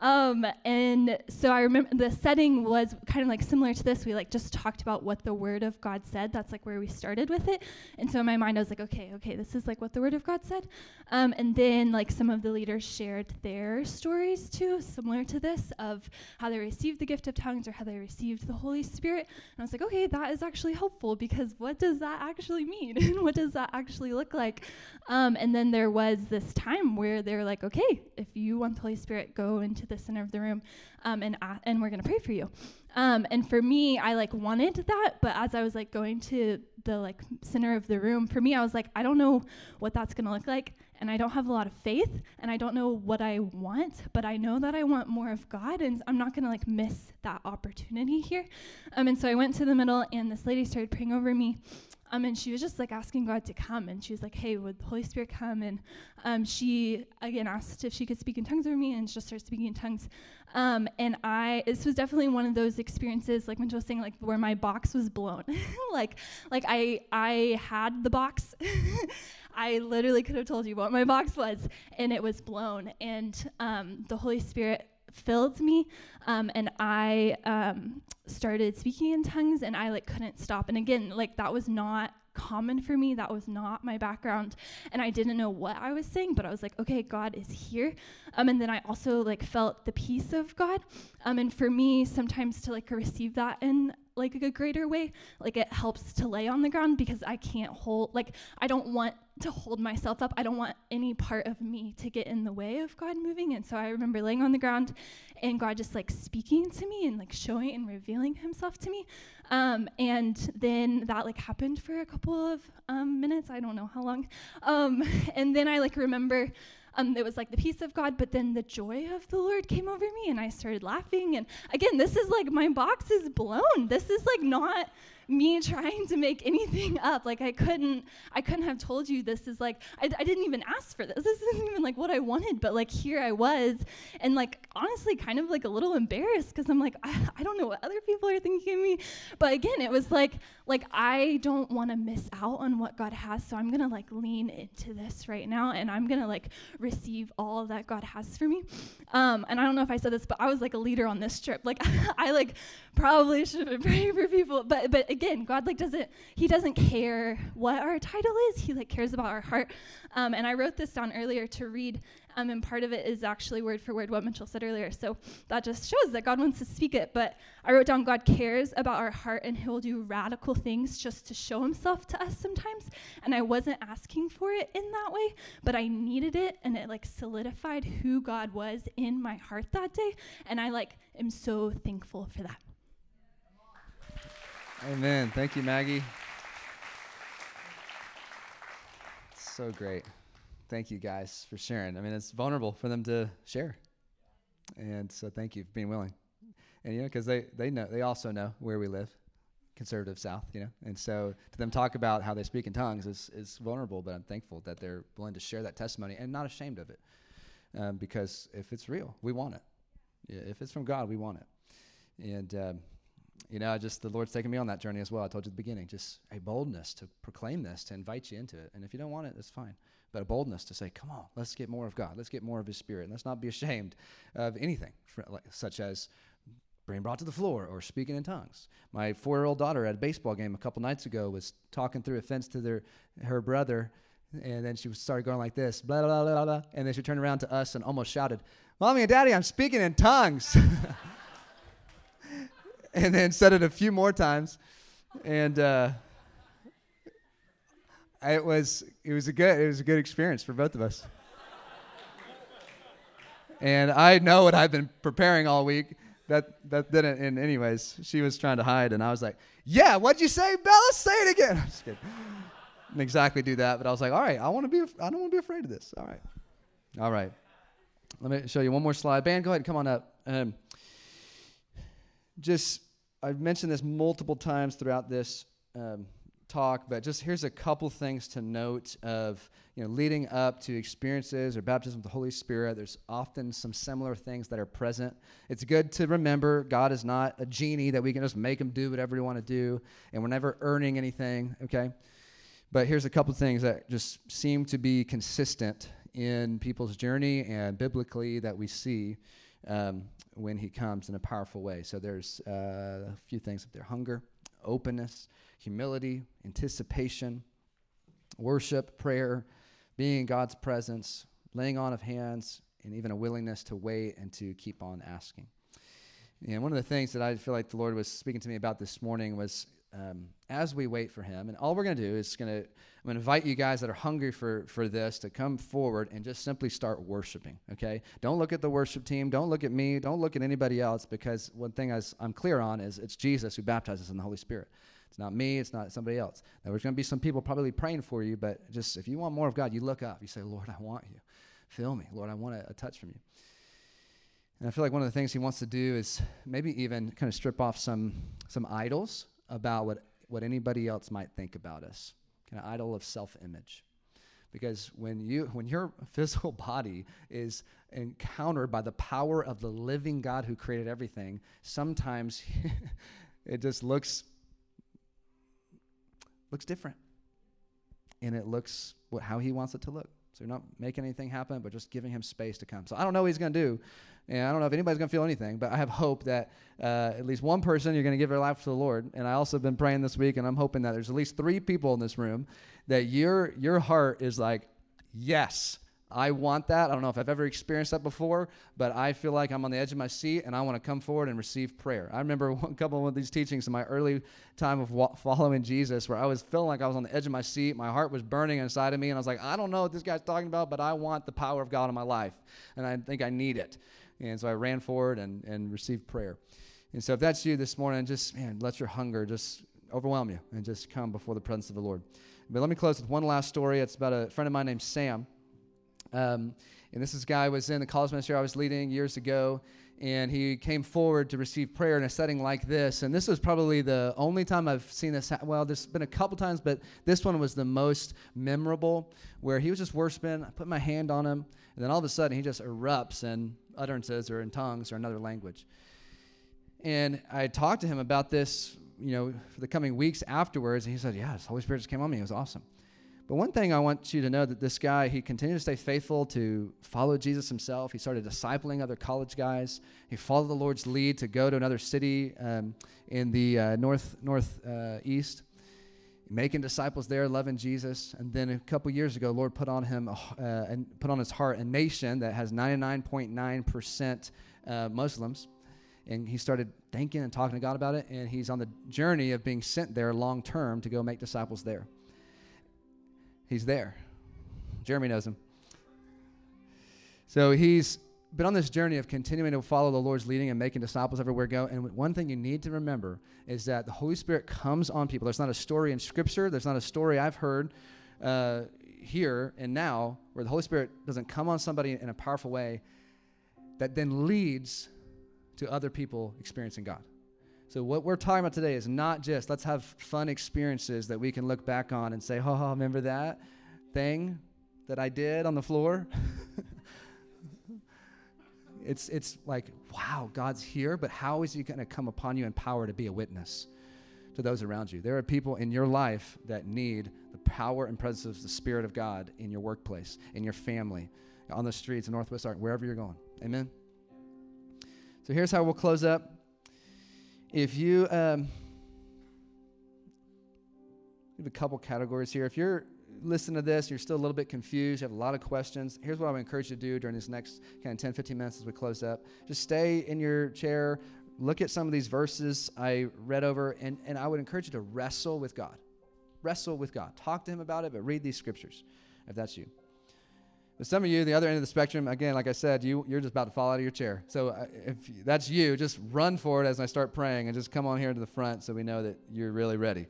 um, and so i remember the setting was kind of like similar to this. We like just talked about what the word of god said. That's like where we started with it. And so in my mind i was like okay okay this is like what the word of god said. Um, and then like some of the leaders shared their stories too similar to this of how they received the gift of tongues or how they received the holy spirit. And i was like okay that is actually helpful because what does that actually mean? And (laughs) what does that actually look like. Um, and then there was this time where they're like, okay, if you want the Holy Spirit, go into the center of the room um, and, uh, and we're to pray for you. Um, and for me, I like wanted that, but as I was like going to the like center of the room, for me, I was like, I don't know what that's gonna look like, and I don't have a lot of faith, and I don't know what I want, but I know that I want more of God, and I'm not gonna like miss that opportunity here. Um, and so I went to the middle, and this lady started praying over me, um, and she was just like asking God to come, and she was like, "Hey, would the Holy Spirit come?" And um, she again asked if she could speak in tongues over me, and she just started speaking in tongues. Um, and I, this was definitely one of those experiences, like when she was saying, like where my box was blown. (laughs) like, like I, I had the box. (laughs) I literally could have told you what my box was, and it was blown. And um, the Holy Spirit filled me um, and i um, started speaking in tongues and i like couldn't stop. And again like that was not common for me. That was not my background. And i didn't know what i was saying but i was like okay god is here. Um, and then i also like felt the peace of god. Um, and for me sometimes to like receive that in like a greater way like it helps to lay on the ground because i can't hold like i don't want to hold myself up. I don't want any part of me to get in the way of god moving. And so i remember laying on the ground and god just like speaking to me and like showing and revealing himself to me um, and then that like happened for a couple of um, minutes i don't know how long um, (laughs) and then i like remember um, it was like the peace of God, but then the joy of the Lord came over me and I started laughing. And again, this is like my box is blown. This is like not me trying to make anything (laughs) up. Like I couldn't, I couldn't have told you this is like, I, I didn't even ask for this. (laughs) This isn't even like what I wanted, but like here I was. And like, honestly, kind of like a little embarrassed because I'm like, I, (laughs) I don't know what other people are thinking of me. But again, it was like, like I don't want to miss out on what God has. So I'm going to like lean into this right now and I'm going to like receive all that God has for me. Um, and I don't know if I said this, but I was like a leader on this trip. Like I like probably should have been praying for people, but, but again, God like doesn't he doesn't care what our title is. He like cares about our heart. Um, and I wrote this down earlier to read Um, and part of it is actually word for word what Mitchell said earlier. So that just shows that God wants to speak it. But I wrote down God cares about our heart and He'll do radical things just to show Himself to us sometimes. And I wasn't asking for it in that way, but I needed it, and it like solidified who God was in my heart that day. And I like am so thankful for that. Amen. Thank you, Maggie. So great. Thank you guys for sharing. I mean, it's vulnerable for them to share. And so thank you for being willing. And, you know, because they, they know, they also know where we live, conservative South, you know. And so to them talk about how they speak in tongues is, is vulnerable, but I'm thankful that they're willing to share that testimony and not ashamed of it. Um, because if it's real, we want it. Yeah, if it's from God, we want it. And, um, you know, just the Lord's taken me on that journey as well. I told you at the beginning, just a boldness to proclaim this, to invite you into it. And if you don't want it, that's fine. But a boldness to say, come on, let's get more of God. Let's get more of His Spirit. And let's not be ashamed of anything, for, like, such as being brought to the floor or speaking in tongues. My four year old daughter at a baseball game a couple nights ago was talking through a fence to their, her brother. And then she started going like this, blah, blah, blah, blah. And then she turned around to us and almost shouted, Mommy and Daddy, I'm speaking in tongues. (laughs) and then said it a few more times, and uh, it was it was a good it was a good experience for both of us. and I know what I've been preparing all week. That that didn't. And anyways, she was trying to hide, and I was like, "Yeah, what'd you say, Bella? Say it again." (laughs) I'm just kidding. Didn't exactly do that, but I was like, "All right, I want to be. I don't want to be afraid of this. All right, all right." Let me show you one more slide. Band, go ahead and come on up. Um, just I've mentioned this multiple times throughout this um, talk, but just here's a couple things to note of you know leading up to experiences or baptism with the Holy Spirit. There's often some similar things that are present. It's good to remember God is not a genie that we can just make him do whatever we want to do, and we're never earning anything. Okay, but here's a couple things that just seem to be consistent in people's journey and biblically that we see um, when he comes in a powerful way. So there's uh, a few things up there hunger, openness, humility, anticipation, worship, prayer, being in God's presence, laying on of hands, and even a willingness to wait and to keep on asking. And one of the things that I feel like the Lord was speaking to me about this morning was um, as we wait for him, and all we're going to do is going to, I'm going to invite you guys that are hungry for, for this to come forward and just simply start worshiping, okay? Don't look at the worship team. Don't look at me. Don't look at anybody else because one thing I I'm clear on is it's Jesus who baptizes in the Holy Spirit. It's not me. It's not somebody else. Now, there's going to be some people probably praying for you, but just if you want more of God, you look up. You say, Lord, I want you. Fill me. Lord, I want a, a touch from you. And I feel like one of the things he wants to do is maybe even kind of strip off some some idols about what, what anybody else might think about us, kind of idol of self image. Because when, you, when your (laughs) physical body is encountered by the power of the living God who created everything, sometimes (laughs) it just looks, looks different. And it looks what, how he wants it to look. So you're not making anything happen, but just giving him space to come. So I don't know what he's going to do, and I don't know if anybody's going to feel anything, but I have hope that uh, at least one person you're going to give their life to the Lord. And I also have been praying this week, and I'm hoping that there's at least three people in this room that your your heart is like, yes, I want that. I don't know if I've ever experienced that before, but I feel like I'm on the edge of my seat and I want to come forward and receive prayer. I remember (laughs) one couple of these teachings in my early time of following Jesus where I was feeling like I was on the edge of my seat. My heart was burning inside of me, and I was like, I don't know what this guy's talking about, but I want the power of God in my life, and I think I need it. And so I ran forward and, and received prayer. And so if that's you this morning, just, man, let your hunger just overwhelm you and just come before the presence of the Lord. But let me close with one last story. It's about a friend of mine named Sam. Um, and this is guy was in the college ministry I was leading years ago, and he came forward to receive prayer in a setting like this. And this was probably the only time I've seen this. Ha- well, there's been a couple times, but this one was the most memorable, where he was just worshiping. I put my hand on him, and then all of a sudden he just erupts in utterances or in tongues or another language. And I talked to him about this, you know, for the coming weeks afterwards, and he said, "Yeah, the Holy Spirit just came on me. It was awesome." But one thing I want you to know that this guy, he continued to stay faithful to follow Jesus himself. He started discipling other college guys. He followed the Lord's lead to go to another city um, in the uh, north northeast. Uh, making disciples there, loving Jesus. And then a couple years ago, the Lord put on him uh, and put on his heart a nation that has 99.9% uh, Muslims. And he started thinking and talking to God about it. And he's on the journey of being sent there long term to go make disciples there. He's there. Jeremy knows him. So he's been on this journey of continuing to follow the Lord's leading and making disciples everywhere go. And one thing you need to remember is that the Holy Spirit comes on people. There's not a story in Scripture, there's not a story I've heard uh, here and now where the Holy Spirit doesn't come on somebody in a powerful way that then leads to other people experiencing God. So, what we're talking about today is not just let's have fun experiences that we can look back on and say, oh, remember that thing that I did on the floor? (laughs) It's, it's like, wow, God's here, but how is He going to come upon you in power to be a witness to those around you? There are people in your life that need the power and presence of the Spirit of God in your workplace, in your family, on the streets in Northwest Ark, wherever you're going. Amen? So here's how we'll close up. If you, um, we have a couple categories here. If you're listening to this, you're still a little bit confused, you have a lot of questions, here's what I would encourage you to do during this next kind of 10, 15 minutes as we close up. Just stay in your chair, look at some of these verses I read over, and, and I would encourage you to wrestle with God. Wrestle with God. Talk to Him about it, but read these scriptures if that's you. But some of you, the other end of the spectrum, again, like I said, you, you're just about to fall out of your chair. So uh, if that's you, just run for it as I start praying and just come on here to the front so we know that you're really ready.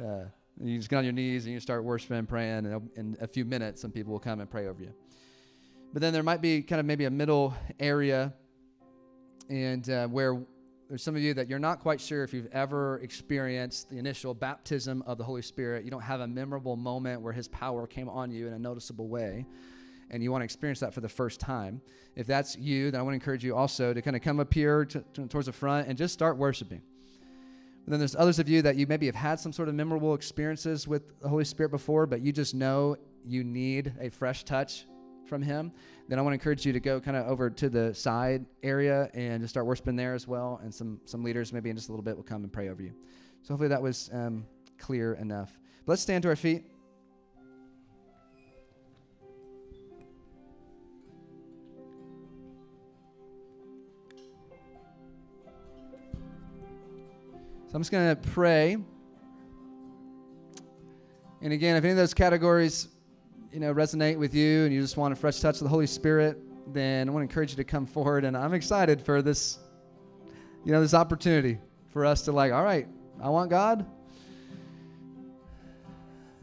Uh, you just get on your knees and you start worshiping, praying, and in a few minutes, some people will come and pray over you. But then there might be kind of maybe a middle area, and uh, where there's some of you that you're not quite sure if you've ever experienced the initial baptism of the Holy Spirit. You don't have a memorable moment where His power came on you in a noticeable way, and you want to experience that for the first time. If that's you, then I want to encourage you also to kind of come up here to, to, towards the front and just start worshiping. And then there's others of you that you maybe have had some sort of memorable experiences with the Holy Spirit before, but you just know you need a fresh touch from Him. Then I want to encourage you to go kind of over to the side area and just start worshiping there as well. And some some leaders maybe in just a little bit will come and pray over you. So hopefully that was um, clear enough. But let's stand to our feet. I'm just going to pray. And again, if any of those categories, you know, resonate with you and you just want a fresh touch of the Holy Spirit, then I want to encourage you to come forward. And I'm excited for this, you know, this opportunity for us to like, all right, I want God.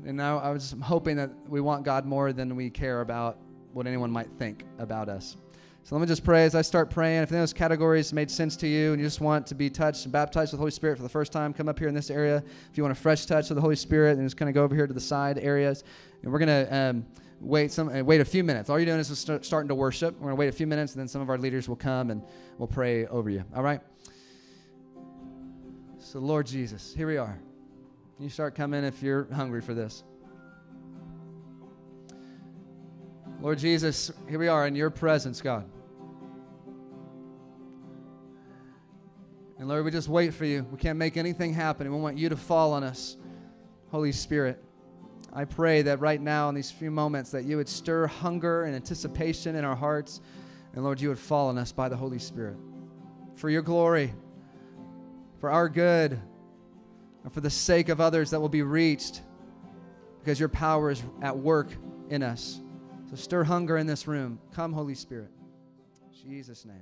And now I was hoping that we want God more than we care about what anyone might think about us. So let me just pray as I start praying. If any of those categories made sense to you and you just want to be touched and baptized with the Holy Spirit for the first time, come up here in this area. If you want a fresh touch of the Holy Spirit, then just kind of go over here to the side areas. And we're going to um, wait some uh, wait a few minutes. All you're doing is start, starting to worship. We're going to wait a few minutes, and then some of our leaders will come and we'll pray over you. All right? So, Lord Jesus, here we are. You start coming if you're hungry for this. Lord Jesus, here we are in your presence, God. And Lord, we just wait for you. We can't make anything happen. We want you to fall on us, Holy Spirit. I pray that right now, in these few moments, that you would stir hunger and anticipation in our hearts. And Lord, you would fall on us by the Holy Spirit. For your glory, for our good, and for the sake of others that will be reached, because your power is at work in us. So stir hunger in this room. Come, Holy Spirit. In Jesus' name.